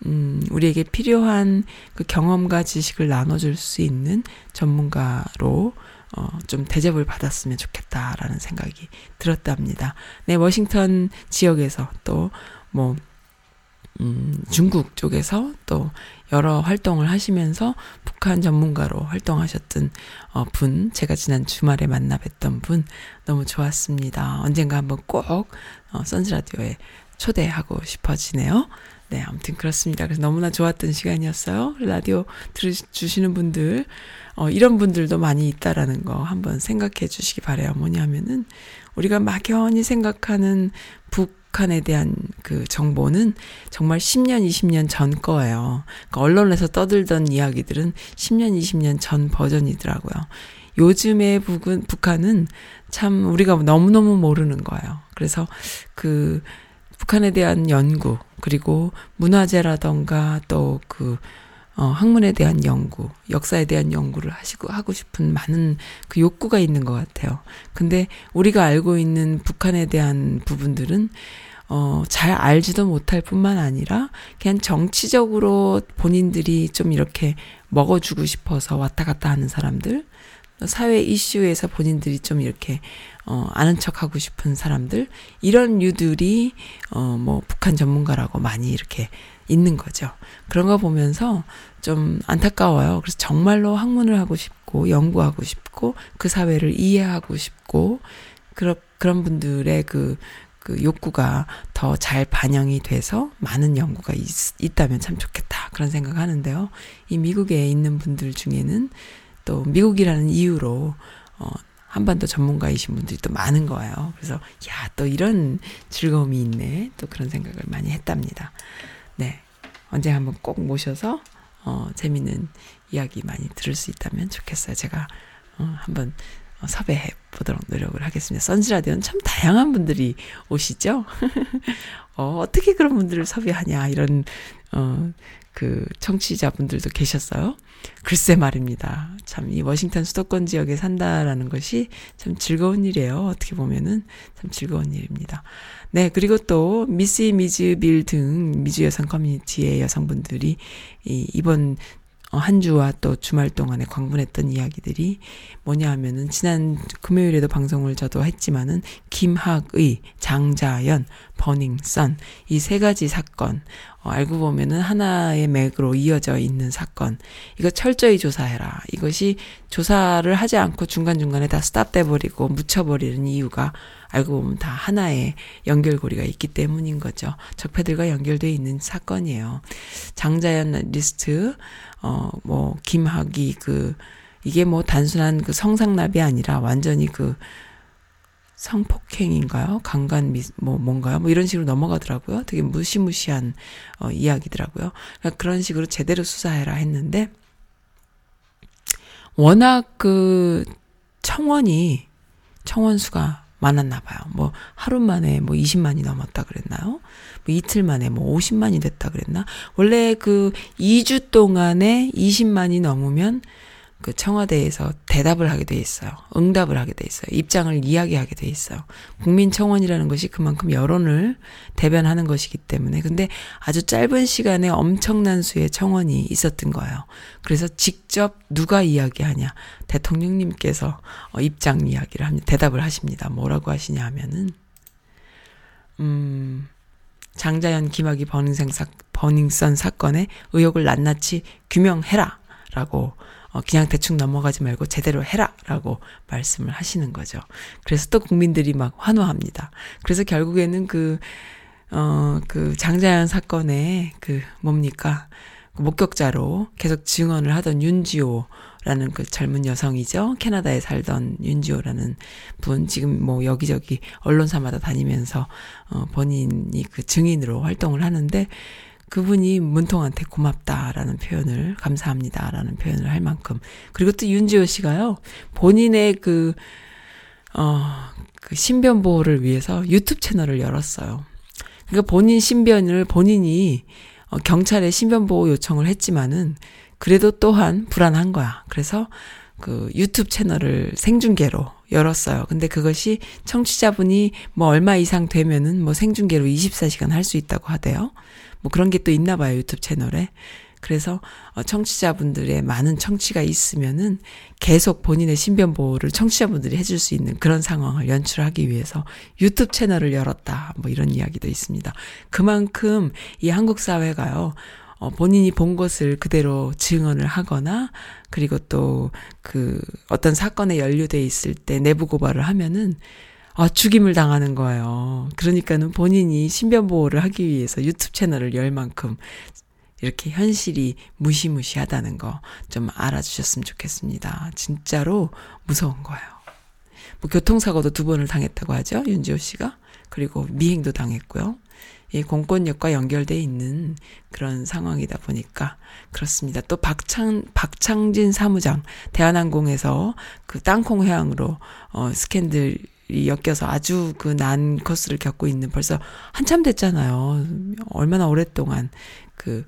음, 우리에게 필요한 그 경험과 지식을 나눠줄 수 있는 전문가로 어, 좀 대접을 받았으면 좋겠다라는 생각이 들었답니다. 네, 워싱턴 지역에서 또, 뭐, 음, 중국 쪽에서 또 여러 활동을 하시면서 북한 전문가로 활동하셨던 어, 분, 제가 지난 주말에 만나 뵀던 분 너무 좋았습니다. 언젠가 한번 꼭 어, 선즈라디오에 초대하고 싶어지네요. 네, 아무튼 그렇습니다. 그래서 너무나 좋았던 시간이었어요. 라디오 들으시는 분들, 어, 이런 분들도 많이 있다라는 거 한번 생각해 주시기 바래요. 뭐냐면은, 우리가 막연히 생각하는 북한에 대한 그 정보는 정말 10년, 20년 전 거예요. 그러니까 언론에서 떠들던 이야기들은 10년, 20년 전 버전이더라고요. 요즘의 북은, 북한은 참 우리가 너무너무 모르는 거예요. 그래서 그 북한에 대한 연구, 그리고 문화재라던가 또 그, 어, 학문에 대한 연구, 역사에 대한 연구를 하시고, 하고 싶은 많은 그 욕구가 있는 것 같아요. 근데 우리가 알고 있는 북한에 대한 부분들은, 어, 잘 알지도 못할 뿐만 아니라, 그냥 정치적으로 본인들이 좀 이렇게 먹어주고 싶어서 왔다 갔다 하는 사람들, 사회 이슈에서 본인들이 좀 이렇게 어 아는 척 하고 싶은 사람들 이런 류들이 어 뭐 북한 전문가라고 많이 이렇게 있는 거죠. 그런 거 보면서 좀 안타까워요. 그래서 정말로 학문을 하고 싶고 연구하고 싶고 그 사회를 이해하고 싶고 그런 그런 분들의 그, 그 욕구가 더 잘 반영이 돼서 많은 연구가 있, 있다면 참 좋겠다. 그런 생각 하는데요. 이 미국에 있는 분들 중에는 또 미국이라는 이유로 어 한반도 전문가이신 분들이 또 많은 거예요. 그래서 야, 또 이런 즐거움이 있네. 또 그런 생각을 많이 했답니다. 네. 언제 한번 꼭 모셔서 어 재밌는 이야기 많이 들을 수 있다면 좋겠어요. 제가 어 한번 어, 섭외해 보도록 노력을 하겠습니다. 선즈라디오는 참 다양한 분들이 오시죠? <laughs> 어, 어떻게 그런 분들을 섭외하냐, 이런, 어, 그 청취자분들도 계셨어요. 글쎄 말입니다. 참 이 워싱턴 수도권 지역에 산다라는 것이 참 즐거운 일이에요. 어떻게 보면은 참 즐거운 일입니다. 네, 그리고 또 미스 미즈 빌 등 미주 여성 커뮤니티의 여성분들이 이 이번 어, 한 주와 또 주말 동안에 광분했던 이야기들이 뭐냐 하면은 지난 금요일에도 방송을 저도 했지만은 김학의, 장자연, 버닝썬 이 세 가지 사건 어, 알고 보면은 하나의 맥으로 이어져 있는 사건 이거 철저히 조사해라 이것이 조사를 하지 않고 중간 중간에 다 스탑돼 버리고 묻혀버리는 이유가 알고 보면 다 하나의 연결고리가 있기 때문인 거죠. 적폐들과 연결돼 있는 사건이에요. 장자연 리스트 어, 뭐, 김학의, 그, 이게 뭐 단순한 그 성상납이 아니라 완전히 그 성폭행인가요? 강간 미, 뭐, 뭔가요? 뭐 이런 식으로 넘어가더라고요. 되게 무시무시한, 어, 이야기더라고요. 그러니까 그런 식으로 제대로 수사해라 했는데, 워낙 그 청원이, 청원 수가 많았나 봐요. 뭐 하루 만에 뭐 20만이 넘었다 그랬나요? 뭐 이틀 만에 뭐 50만이 됐다 그랬나? 원래 그 2주 동안에 20만이 넘으면 그 청와대에서 대답을 하게 돼 있어요. 응답을 하게 돼 있어요. 입장을 이야기하게 돼 있어요. 국민청원이라는 것이 그만큼 여론을 대변하는 것이기 때문에. 근데 아주 짧은 시간에 엄청난 수의 청원이 있었던 거예요. 그래서 직접 누가 이야기하냐. 대통령님께서 어, 입장 이야기를 합니다. 대답을 하십니다. 뭐라고 하시냐 하면은, 음, 장자연 김학의 버닝썬 사건의 의혹을 낱낱이 규명해라. 라고 어, 그냥 대충 넘어가지 말고 제대로 해라라고 말씀을 하시는 거죠. 그래서 또 국민들이 막 환호합니다. 그래서 결국에는 그, 어, 그 장자연 사건의 그 뭡니까? 그 목격자로 계속 증언을 하던 윤지호 라는 그 젊은 여성이죠. 캐나다에 살던 윤지호라는 분, 지금 뭐 여기저기 언론사마다 다니면서, 어, 본인이 그 증인으로 활동을 하는데, 그분이 문통한테 고맙다라는 표현을 감사합니다라는 표현을 할 만큼 그리고 또 윤지호 씨가요 본인의 그 어, 그 신변 보호를 위해서 유튜브 채널을 열었어요. 그러니까 본인 신변을 본인이 어, 경찰에 신변 보호 요청을 했지만은 그래도 또한 불안한 거야. 그래서 그 유튜브 채널을 생중계로 열었어요. 근데 그것이 청취자분이 뭐 얼마 이상 되면은 뭐 생중계로 24시간 할 수 있다고 하대요. 뭐 그런 게 또 있나 봐요. 유튜브 채널에. 그래서 어, 청취자분들의 많은 청취가 있으면은 계속 본인의 신변 보호를 청취자분들이 해줄 수 있는 그런 상황을 연출하기 위해서 유튜브 채널을 열었다. 뭐 이런 이야기도 있습니다. 그만큼 이 한국 사회가요. 어, 본인이 본 것을 그대로 증언을 하거나 그리고 또 그 어떤 사건에 연루돼 있을 때 내부 고발을 하면은 아, 죽임을 당하는 거예요. 그러니까는 본인이 신변 보호를 하기 위해서 유튜브 채널을 열 만큼 이렇게 현실이 무시무시하다는 거 좀 알아주셨으면 좋겠습니다. 진짜로 무서운 거예요. 뭐 교통사고도 두 번을 당했다고 하죠. 윤지호 씨가. 그리고 미행도 당했고요. 이 공권력과 연결돼 있는 그런 상황이다 보니까 그렇습니다. 또 박창 박창진 사무장 대한항공에서 그 땅콩 해양으로 어 스캔들 이 엮여서 아주 그 난 코스를 겪고 있는 벌써 한참 됐잖아요. 얼마나 오랫동안 그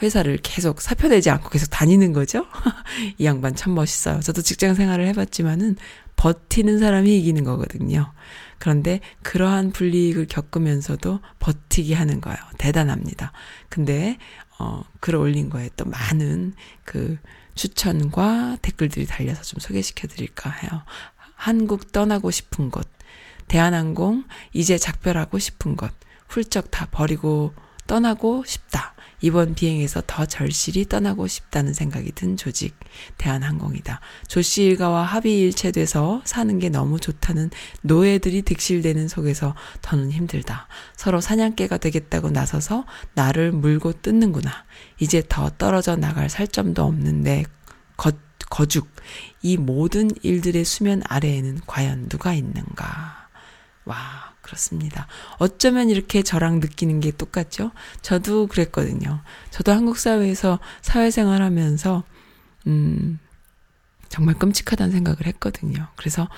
회사를 계속 사표 내지 않고 계속 다니는 거죠. <laughs> 이 양반 참 멋있어요. 저도 직장 생활을 해봤지만은 버티는 사람이 이기는 거거든요. 그런데 그러한 불이익을 겪으면서도 버티게 하는 거예요. 대단합니다. 근데 어 글을 올린 거에 또 많은 그 추천과 댓글들이 달려서 좀 소개시켜 드릴까 해요. 한국 떠나고 싶은 곳, 대한항공 이제 작별하고 싶은 곳, 훌쩍 다 버리고 떠나고 싶다. 이번 비행에서 더 절실히 떠나고 싶다는 생각이 든 조직 대한항공이다. 조씨 일가와 합의 일체돼서 사는 게 너무 좋다는 노예들이 득실되는 속에서 더는 힘들다. 서로 사냥개가 되겠다고 나서서 나를 물고 뜯는구나. 이제 더 떨어져 나갈 살점도 없는 내 거, 거죽. 이 모든 일들의 수면 아래에는 과연 누가 있는가. 와. 그렇습니다. 어쩌면 이렇게 저랑 느끼는 게 똑같죠? 저도 그랬거든요. 저도 한국 사회에서 사회생활 하면서, 음, 정말 끔찍하다는 생각을 했거든요. 그래서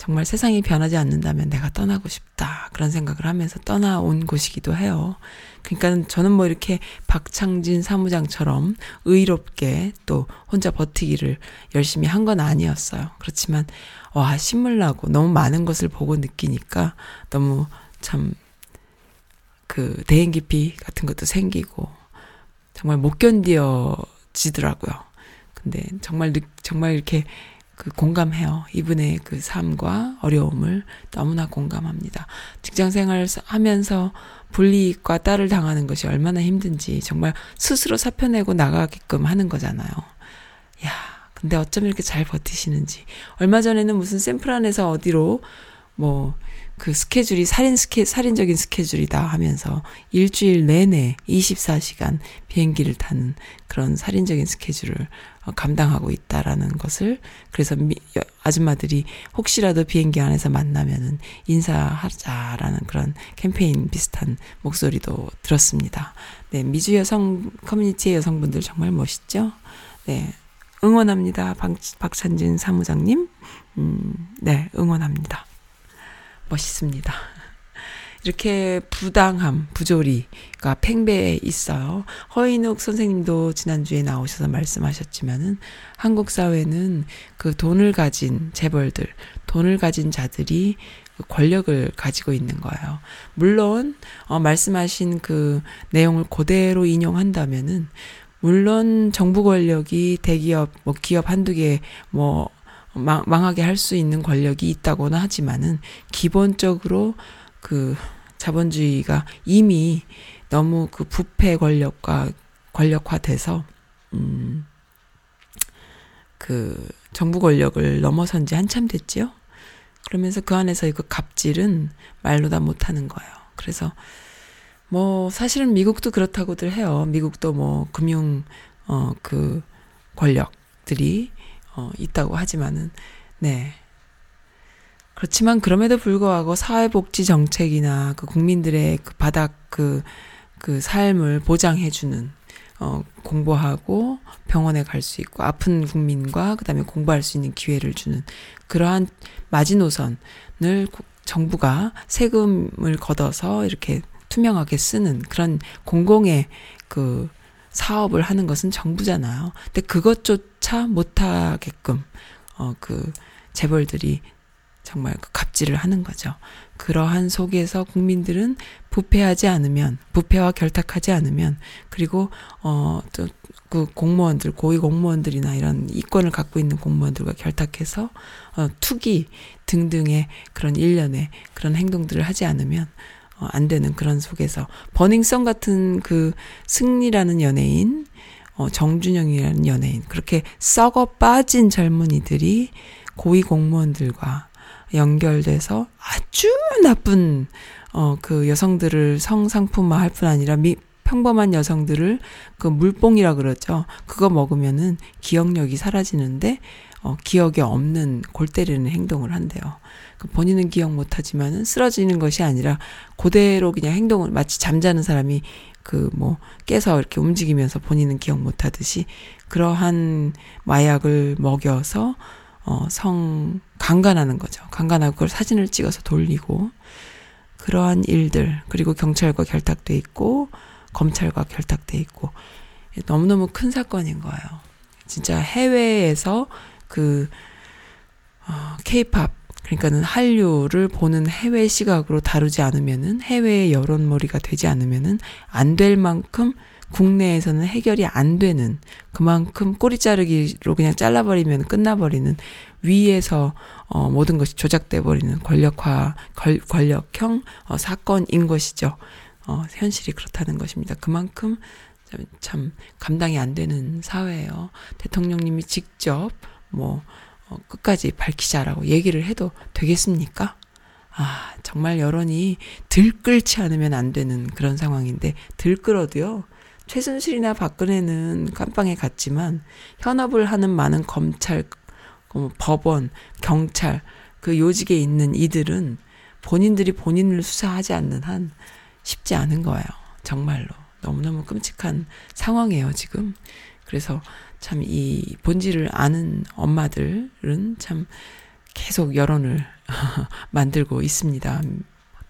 정말 세상이 변하지 않는다면 내가 떠나고 싶다. 그런 생각을 하면서 떠나온 곳이기도 해요. 그러니까 저는 뭐 이렇게 박창진 사무장처럼 의롭게 또 혼자 버티기를 열심히 한 건 아니었어요. 그렇지만 와, 신물나고 너무 많은 것을 보고 느끼니까 너무 참 그 대인 기피 같은 것도 생기고 정말 못 견디어지더라고요. 근데 정말 정말 이렇게 그 공감해요. 이분의 그 삶과 어려움을 너무나 공감합니다. 직장 생활 하면서 불이익과 딸을 당하는 것이 얼마나 힘든지 정말 스스로 사표내고 나가게끔 하는 거잖아요. 야, 근데 어쩜 이렇게 잘 버티시는지. 얼마 전에는 무슨 샌프란에서 어디로 뭐 그 스케줄이 살인 스케 살인적인 스케줄이다 하면서 일주일 내내 24시간 비행기를 타는 그런 살인적인 스케줄을 어, 감당하고 있다라는 것을 그래서 미, 아줌마들이 혹시라도 비행기 안에서 만나면은 인사하자라는 그런 캠페인 비슷한 목소리도 들었습니다. 네, 미주 여성 커뮤니티의 여성분들 정말 멋있죠? 네, 응원합니다. 박, 박찬진 사무장님. 음, 네, 응원합니다. 멋있습니다. 이렇게 부당함, 부조리가 팽배해 있어요. 허인욱 선생님도 지난주에 나오셔서 말씀하셨지만은 한국 사회는 그 돈을 가진 재벌들, 돈을 가진 자들이 그 권력을 가지고 있는 거예요. 물론, 어, 말씀하신 그 내용을 그대로 인용한다면은 물론 정부 권력이 대기업, 뭐 기업 한두 개, 뭐, 망, 망하게 할 수 있는 권력이 있다고는 하지만은 기본적으로 그 자본주의가 이미 너무 그 부패 권력과 권력화돼서, 음, 그 정부 권력을 넘어선 지 한참 됐지요? 그러면서 그 안에서 이거 갑질은 말로 다 못하는 거예요. 그래서 뭐 사실은 미국도 그렇다고들 해요. 미국도 뭐 금융 어 그 권력들이 어 있다고 하지만은 네. 그렇지만 그럼에도 불구하고 사회복지 정책이나 그 국민들의 그 바닥 그, 그 삶을 보장해주는, 어, 공부하고 병원에 갈 수 있고, 아픈 국민과 그 다음에 공부할 수 있는 기회를 주는 그러한 마지노선을 정부가 세금을 걷어서 이렇게 투명하게 쓰는 그런 공공의 그 사업을 하는 것은 정부잖아요. 근데 그것조차 못하게끔 어 그 재벌들이 정말 그 갑질을 하는 거죠. 그러한 속에서 국민들은 부패하지 않으면 부패와 결탁하지 않으면 그리고 어 또 그 공무원들 고위 공무원들이나 이런 이권을 갖고 있는 공무원들과 결탁해서 어 투기 등등의 그런 일련의 그런 행동들을 하지 않으면 어, 안 되는 그런 속에서 버닝썬 같은 그 승리라는 연예인 어, 정준영이라는 연예인 그렇게 썩어 빠진 젊은이들이 고위 공무원들과 연결돼서 아주 나쁜 어 그 여성들을 성상품화할 뿐 아니라 미, 평범한 여성들을 그 물뽕이라 그러죠. 그거 먹으면은 기억력이 사라지는데 어 기억에 없는 골 때리는 행동을 한대요. 그 본인은 기억 못 하지만은 쓰러지는 것이 아니라 그대로 그냥 행동을 마치 잠자는 사람이 그 뭐 깨서 이렇게 움직이면서 본인은 기억 못 하듯이 그러한 마약을 먹여서 어, 성, 강간하는 거죠. 강간하고 그걸 사진을 찍어서 돌리고, 그러한 일들, 그리고 경찰과 결탁돼 있고, 검찰과 결탁돼 있고, 너무너무 큰 사건인 거예요. 진짜 해외에서 그, 어, 케이팝, 그러니까는 한류를 보는 해외 시각으로 다루지 않으면은, 해외의 여론몰이가 되지 않으면은, 안 될 만큼 국내에서는 해결이 안 되는 그만큼 꼬리 자르기로 그냥 잘라버리면 끝나버리는 위에서 어 모든 것이 조작돼 버리는 권력화 권, 권력형 어 사건인 것이죠. 어 현실이 그렇다는 것입니다. 그만큼 참, 참 감당이 안 되는 사회예요. 대통령님이 직접 뭐 어, 끝까지 밝히자라고 얘기를 해도 되겠습니까? 아, 정말 여론이 들끓지 않으면 안 되는 그런 상황인데, 들끓어도요, 최순실이나 박근혜는 깜빵에 갔지만 현업을 하는 많은 검찰, 어, 법원, 경찰 그 요직에 있는 이들은 본인들이 본인을 수사하지 않는 한 쉽지 않은 거예요. 정말로 너무너무 끔찍한 상황이에요 지금. 그래서 참 이 본질을 아는 엄마들은 참 계속 여론을 <laughs> 만들고 있습니다.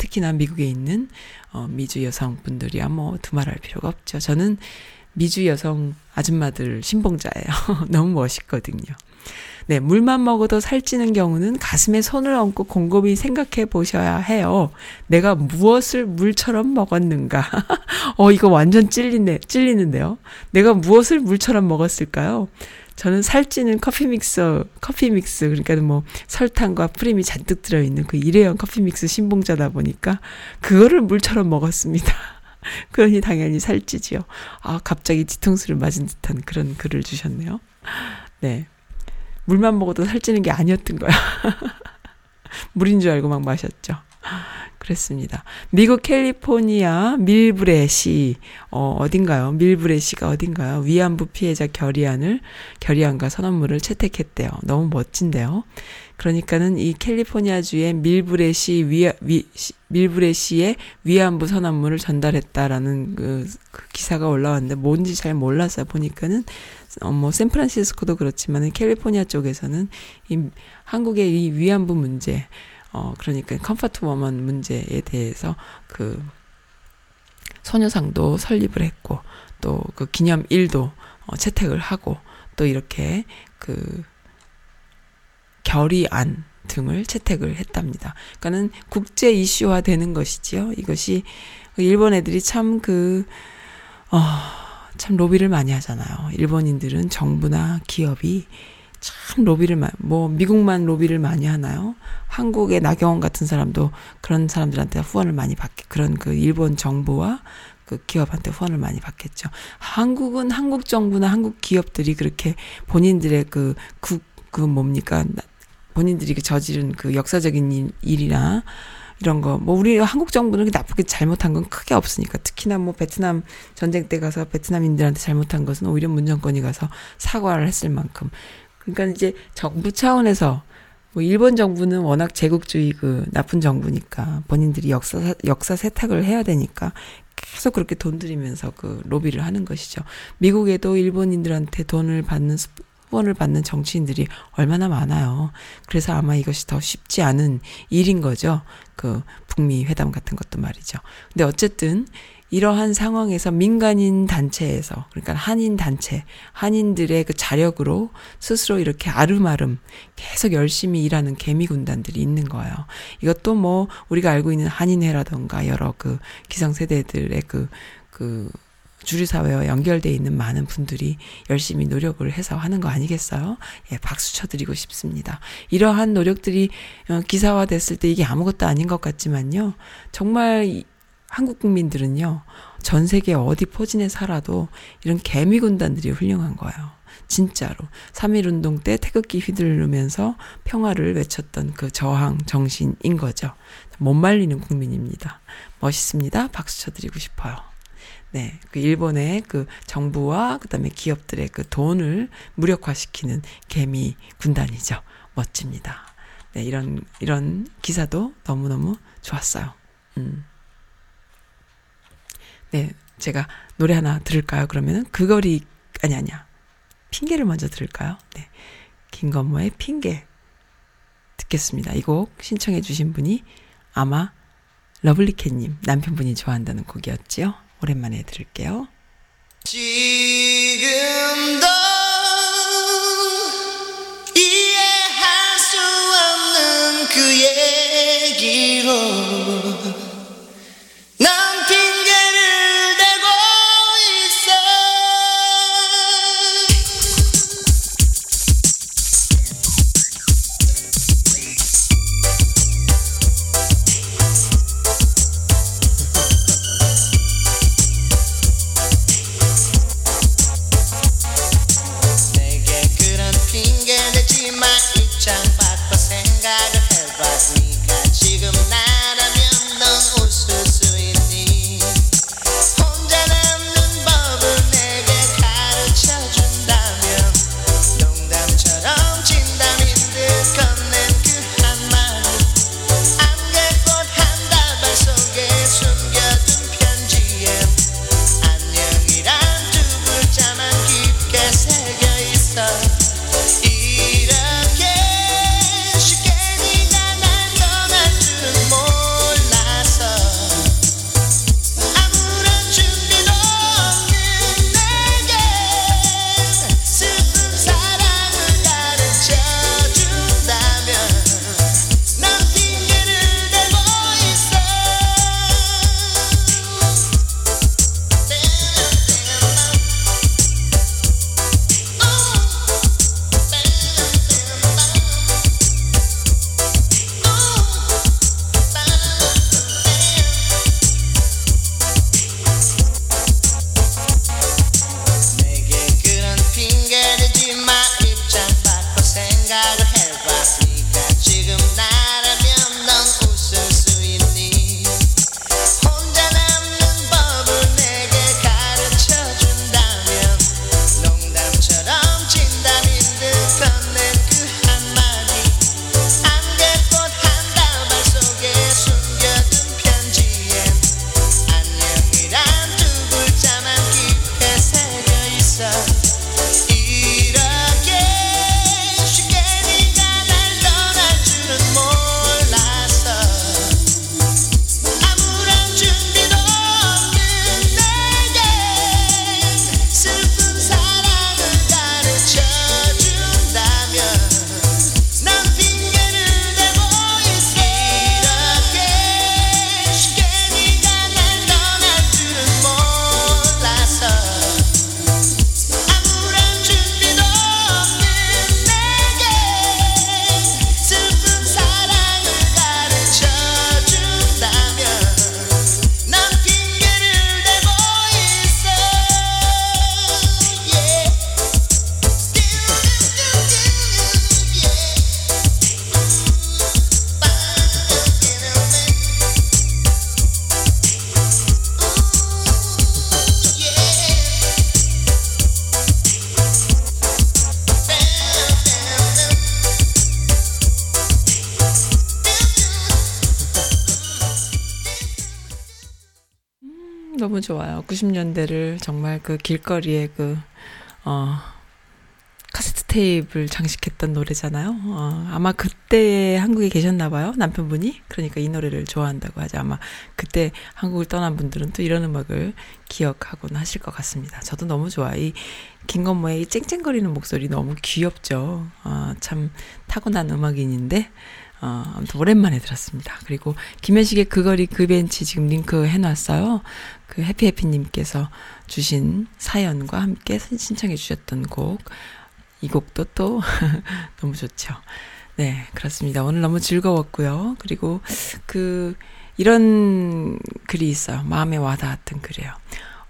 특히나 미국에 있는 어, 미주 여성분들이야 뭐 두말할 필요가 없죠. 저는 미주 여성 아줌마들 신봉자예요. <laughs> 너무 멋있거든요. 네, 물만 먹어도 살찌는 경우는 가슴에 손을 얹고 곰곰이 생각해 보셔야 해요. 내가 무엇을 물처럼 먹었는가? <laughs> 어, 이거 완전 찔리네, 찔리는데요. 내가 무엇을 물처럼 먹었을까요? 저는 살찌는 커피 믹서, 커피 믹스, 그러니까 뭐 설탕과 프림이 잔뜩 들어있는 그 일회용 커피 믹스 신봉자다 보니까 그거를 물처럼 먹었습니다. <laughs> 그러니 당연히 살찌지요. 아, 갑자기 뒤통수를 맞은 듯한 그런 글을 주셨네요. 네. 물만 먹어도 살찌는 게 아니었던 거야. <laughs> 물인 줄 알고 막 마셨죠. 그랬습니다. 미국 캘리포니아 밀브레 시 어 어딘가요? 밀브레 시가 어딘가요? 위안부 피해자 결의안을 결의안과 선언문을 채택했대요. 너무 멋진데요. 그러니까는 이 캘리포니아주의 밀브레 시 위, 위 밀브레 시의 위안부 선언문을 전달했다라는 그, 그 기사가 올라왔는데 뭔지 잘 몰라서 보니까는 어, 뭐 샌프란시스코도 그렇지만은 캘리포니아 쪽에서는 이 한국의 이 위안부 문제 어, 그러니까 comfort women 문제에 대해서 그 소녀상도 설립을 했고 또 그 기념일도 어, 채택을 하고 또 이렇게 그 결의안 등을 채택을 했답니다. 그러니까는 국제 이슈화 되는 것이지요. 이것이 일본 애들이 참 그, 어, 참 로비를 많이 하잖아요. 일본인들은 정부나 기업이 참 로비를 뭐 미국만 로비를 많이 하나요? 한국의 나경원 같은 사람도 그런 사람들한테 후원을 많이 받게 그런 그 일본 정부와 그 기업한테 후원을 많이 받겠죠. 한국은 한국 정부나 한국 기업들이 그렇게 본인들의 그 국, 그 뭡니까? 본인들이 그 저지른 그 역사적인 일, 일이나 이런 거, 뭐, 우리 한국 정부는 나쁘게 잘못한 건 크게 없으니까. 특히나 뭐, 베트남 전쟁 때 가서 베트남인들한테 잘못한 것은 오히려 문 정권이 가서 사과를 했을 만큼. 그러니까 이제 정부 차원에서 뭐 일본 정부는 워낙 제국주의 그 나쁜 정부니까 본인들이 역사 역사 세탁을 해야 되니까 계속 그렇게 돈 들이면서 그 로비를 하는 것이죠. 미국에도 일본인들한테 돈을 받는 후원을 받는 정치인들이 얼마나 많아요. 그래서 아마 이것이 더 쉽지 않은 일인 거죠. 그 북미 회담 같은 것도 말이죠. 근데 어쨌든 이러한 상황에서 민간인 단체에서 그러니까 한인 단체 한인들의 그 자력으로 스스로 이렇게 아름아름 계속 열심히 일하는 개미 군단들이 있는 거예요. 이것도 뭐 우리가 알고 있는 한인회라던가 여러 그 기성 세대들의 그그 주류 사회와 연결돼 있는 많은 분들이 열심히 노력을 해서 하는 거 아니겠어요? 예, 박수 쳐드리고 싶습니다. 이러한 노력들이 어, 기사화됐을 때 이게 아무것도 아닌 것 같지만요. 정말 한국 국민들은요, 전 세계 어디 포진에 살아도 이런 개미 군단들이 훌륭한 거예요. 진짜로. 3.1 운동 때 태극기 휘두르면서 평화를 외쳤던 그 저항 정신인 거죠. 못 말리는 국민입니다. 멋있습니다. 박수 쳐드리고 싶어요. 네. 그 일본의 그 정부와 그 다음에 기업들의 그 돈을 무력화시키는 개미 군단이죠. 멋집니다. 네. 이런, 이런 기사도 너무너무 좋았어요. 음. 네, 제가 노래 하나 들을까요? 그러면은 그 거리 아니 아니야. 핑계를 먼저 들을까요? 네. 김건모의 핑계 듣겠습니다. 이 곡 신청해 주신 분이 아마 러블리캣 님 남편분이 좋아한다는 곡이었지요. 오랜만에 들을게요. 지금도 이해할 수 없는 그 얘기로 난 너무 좋아요. 90년대를 정말 그 길거리에 그, 어, 카세트 테이프를 장식했던 노래잖아요. 어, 아마 그때 한국에 계셨나 봐요. 남편분이. 그러니까 이 노래를 좋아한다고 하죠. 아마 그때 한국을 떠난 분들은 또 이런 음악을 기억하곤 하실 것 같습니다. 저도 너무 좋아. 이 김건모의 이 쨍쨍거리는 목소리 너무 귀엽죠. 어, 참 타고난 음악인인데 어, 아무튼 오랜만에 들었습니다. 그리고 김현식의 그 거리 그 벤치 지금 링크 해놨어요. 그 해피해피님께서 주신 사연과 함께 신청해 주셨던 곡. 이 곡도 또 <laughs> 너무 좋죠. 네, 그렇습니다. 오늘 너무 즐거웠고요. 그리고 그, 이런 글이 있어요. 마음에 와닿았던 글이에요.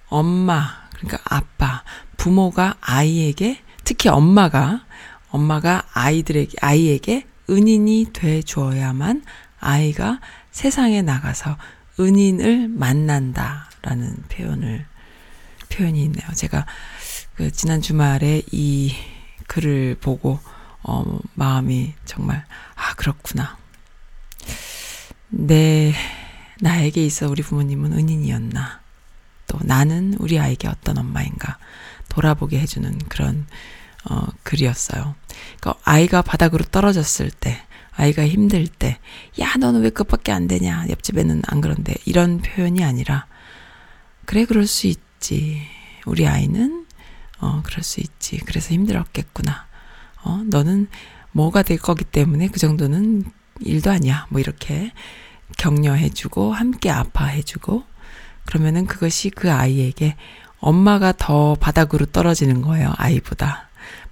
엄마, 그러니까 아빠, 부모가 아이에게, 특히 엄마가, 엄마가 아이들에게, 아이에게 은인이 돼 주어야만 아이가 세상에 나가서 은인을 만난다라는 표현을 표현이 있네요. 제가 그 지난 주말에 이 글을 보고 어 마음이 정말 아 그렇구나. 내 나에게 있어 우리 부모님은 은인이었나. 또 나는 우리 아이에게 어떤 엄마인가 돌아보게 해주는 그런 어, 글이었어요. 그러니까 아이가 바닥으로 떨어졌을 때, 아이가 힘들 때, 야, 너는 왜 그것밖에 안 되냐? 옆집에는 안 그런데. 이런 표현이 아니라, 그래, 그럴 수 있지. 우리 아이는, 어, 그럴 수 있지. 그래서 힘들었겠구나. 어, 너는 뭐가 될 거기 때문에 그 정도는 일도 아니야. 뭐 이렇게 격려해주고, 함께 아파해주고, 그러면은 그것이 그 아이에게 엄마가 더 바닥으로 떨어지는 거예요. 아이보다.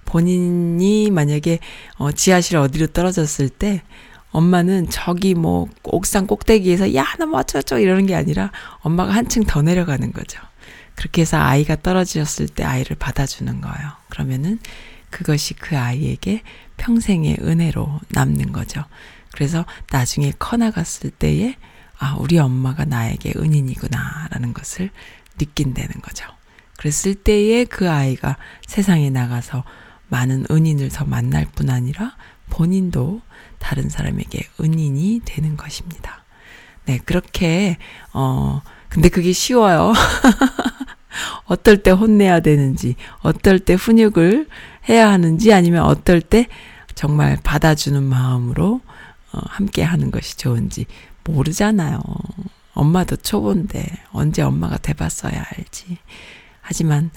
본인이 만약에 어 지하실 어디로 떨어졌을 때 엄마는 저기 뭐 옥상 꼭대기에서 야너뭐 어쩌고 이러는 게 아니라 엄마가 한층 더 내려가는 거죠. 그렇게 해서 아이가 떨어졌을 때 아이를 받아주는 거예요. 그러면은 그것이 그 아이에게 평생의 은혜로 남는 거죠. 그래서 나중에 커 나갔을 때에 아, 우리 엄마가 나에게 은인이구나라는 것을 느낀다는 거죠. 그랬을 때에 그 아이가 세상에 나가서 많은 은인을 더 만날 뿐 아니라 본인도 다른 사람에게 은인이 되는 것입니다. 네, 그렇게, 어, 근데 그게 쉬워요. <laughs> 어떨 때 혼내야 되는지, 어떨 때 훈육을 해야 하는지, 아니면 어떨 때 정말 받아주는 마음으로 어, 함께 하는 것이 좋은지 모르잖아요. 엄마도 초보인데 언제 엄마가 돼봤어야 알지. 하지만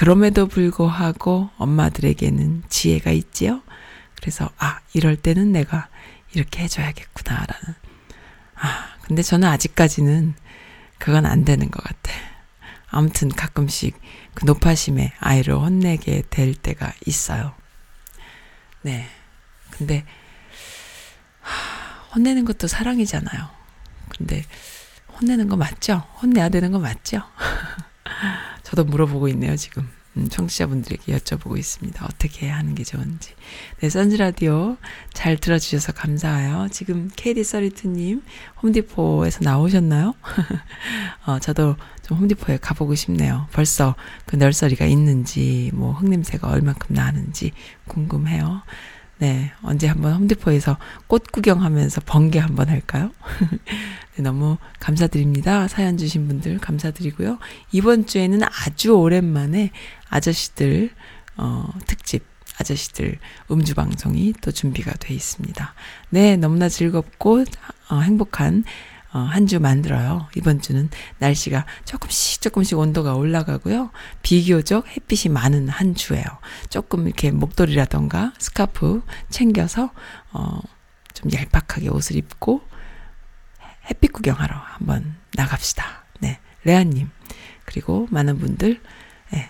그럼에도 불구하고 엄마들에게는 지혜가 있지요. 그래서 아 이럴 때는 내가 이렇게 해줘야겠구나라는. 아 근데 저는 아직까지는 그건 안 되는 것 같아. 아무튼 가끔씩 그 높아심에 아이를 혼내게 될 때가 있어요. 네. 근데 하, 혼내는 것도 사랑이잖아요. 근데 혼내는 거 맞죠? 혼내야 되는 거 맞죠? <laughs> 저도 물어보고 있네요, 지금. 음, 청취자분들에게 여쭤보고 있습니다. 어떻게 하는 게 좋은지. 네, 선즈라디오 잘 들어주셔서 감사해요. 지금 KD32님 홈디포에서 나오셨나요? <laughs> 어, 저도 좀 홈디포에 가보고 싶네요. 벌써 그 널서리가 있는지, 뭐 흙냄새가 얼만큼 나는지 궁금해요. 네, 언제 한번 홈디포에서 꽃 구경하면서 번개 한번 할까요? <laughs> 네, 너무 감사드립니다. 사연 주신 분들 감사드리고요. 이번 주에는 아주 오랜만에 아저씨들, 어, 특집, 아저씨들 음주 방송이 또 준비가 돼 있습니다. 네, 너무나 즐겁고, 어, 행복한 어, 한 주 만들어요. 이번 주는 날씨가 조금씩 조금씩 온도가 올라가고요. 비교적 햇빛이 많은 한 주예요. 조금 이렇게 목도리라던가 스카프 챙겨서 어, 좀 얄팍하게 옷을 입고 햇빛 구경하러 한번 나갑시다. 네, 레아님 그리고 많은 분들 <laughs> 네.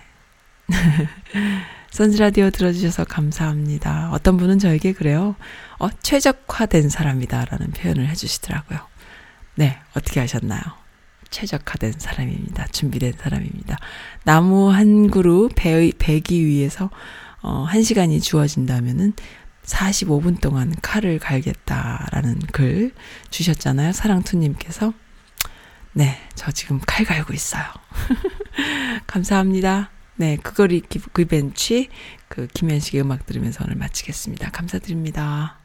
선즈라디오 들어주셔서 감사합니다. 어떤 분은 저에게 그래요. 어, 최적화된 사람이다 라는 표현을 해주시더라고요. 네, 어떻게 하셨나요? 최적화된 사람입니다. 준비된 사람입니다. 나무 한 그루 배, 배기 위해서, 어, 한 시간이 주어진다면은 45분 동안 칼을 갈겠다라는 글 주셨잖아요. 사랑투님께서. 네, 저 지금 칼 갈고 있어요. <laughs> 감사합니다. 네, 그거리 그벤치, 그 김현식의 음악 들으면서 오늘 마치겠습니다. 감사드립니다.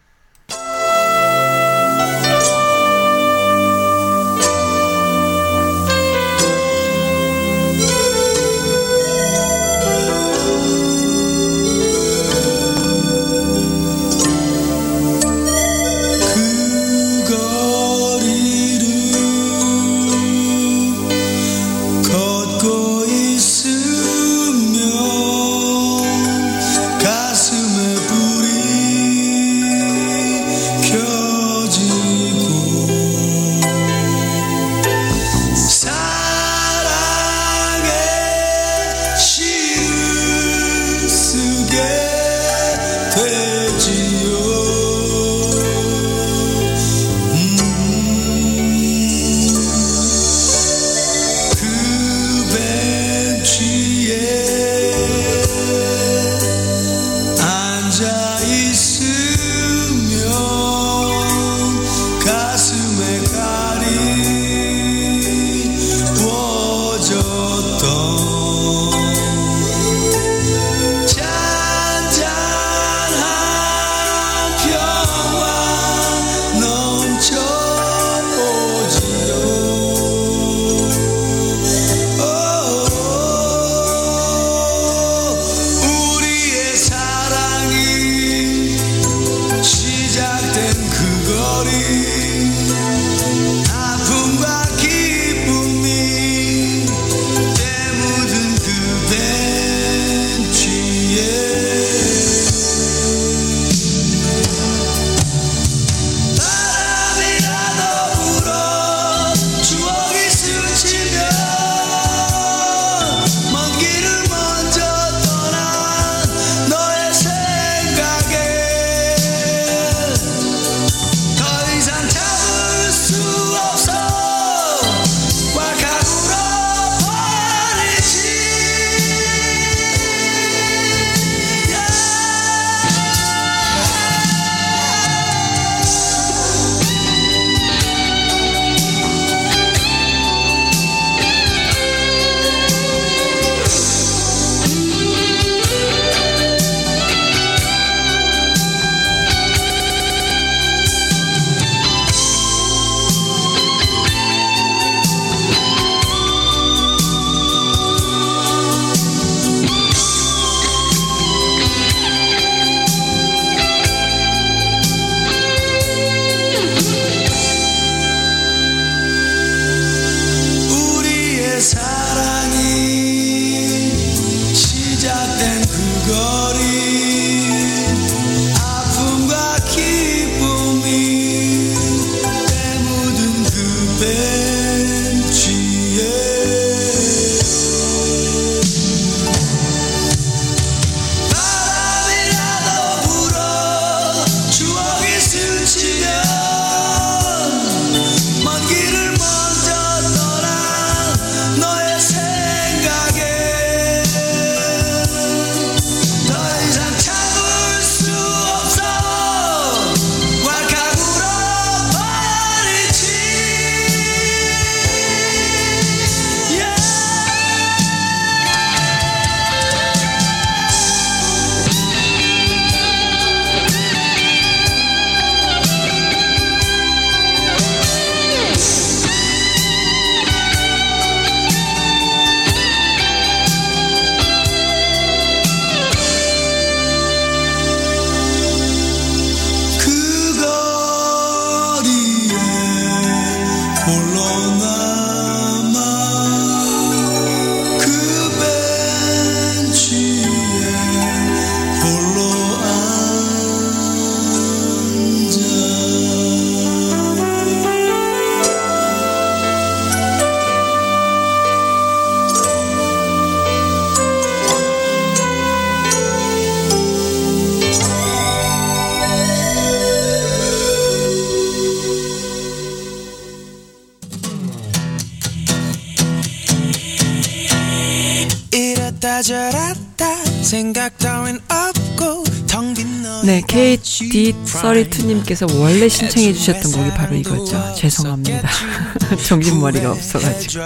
뒷서리투님께서 원래 신청해 주셨던 곡이 바로 이거죠. 죄송합니다. <laughs> 정신머리가 없어가지고.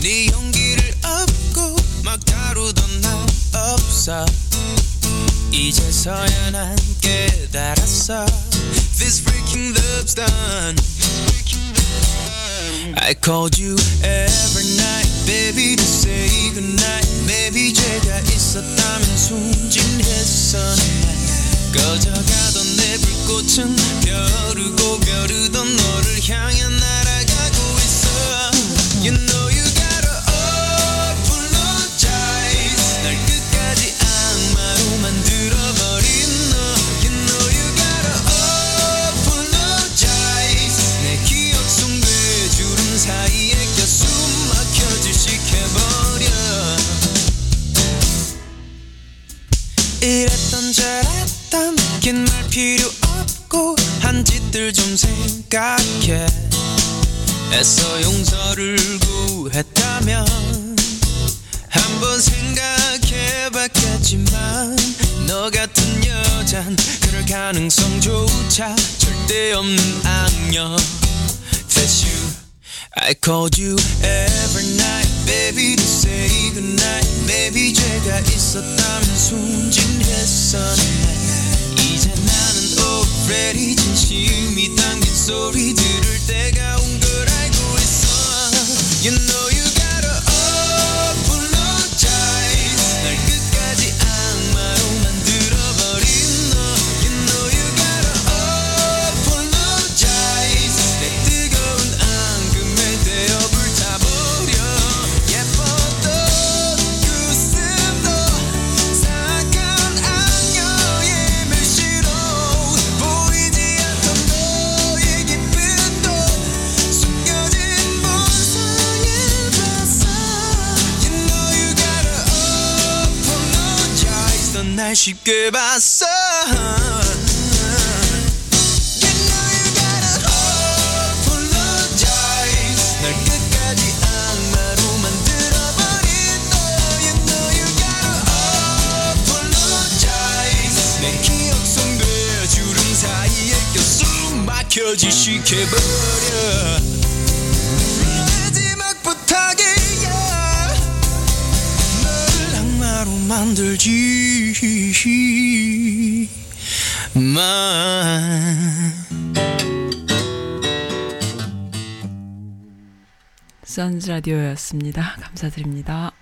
네 이제서야 난 깨달았어 This breaking love's done I called you 나를 좀 생각해. 애써 용서를 구했다면 한번 생각해봤겠지만 너 같은 여잔 그럴 가능성조차 절대 없는 악녀. That's you. I called you every night. Baby to say goodnight. Maybe 제가 있었다면 순진했었네. already 진심이 담긴 소리 들을 때가 온 걸 알고 있어. You know 날 쉽게 봤어 apologize 악마로 만들지 마 선즈 라디오였습니다. 감사드립니다.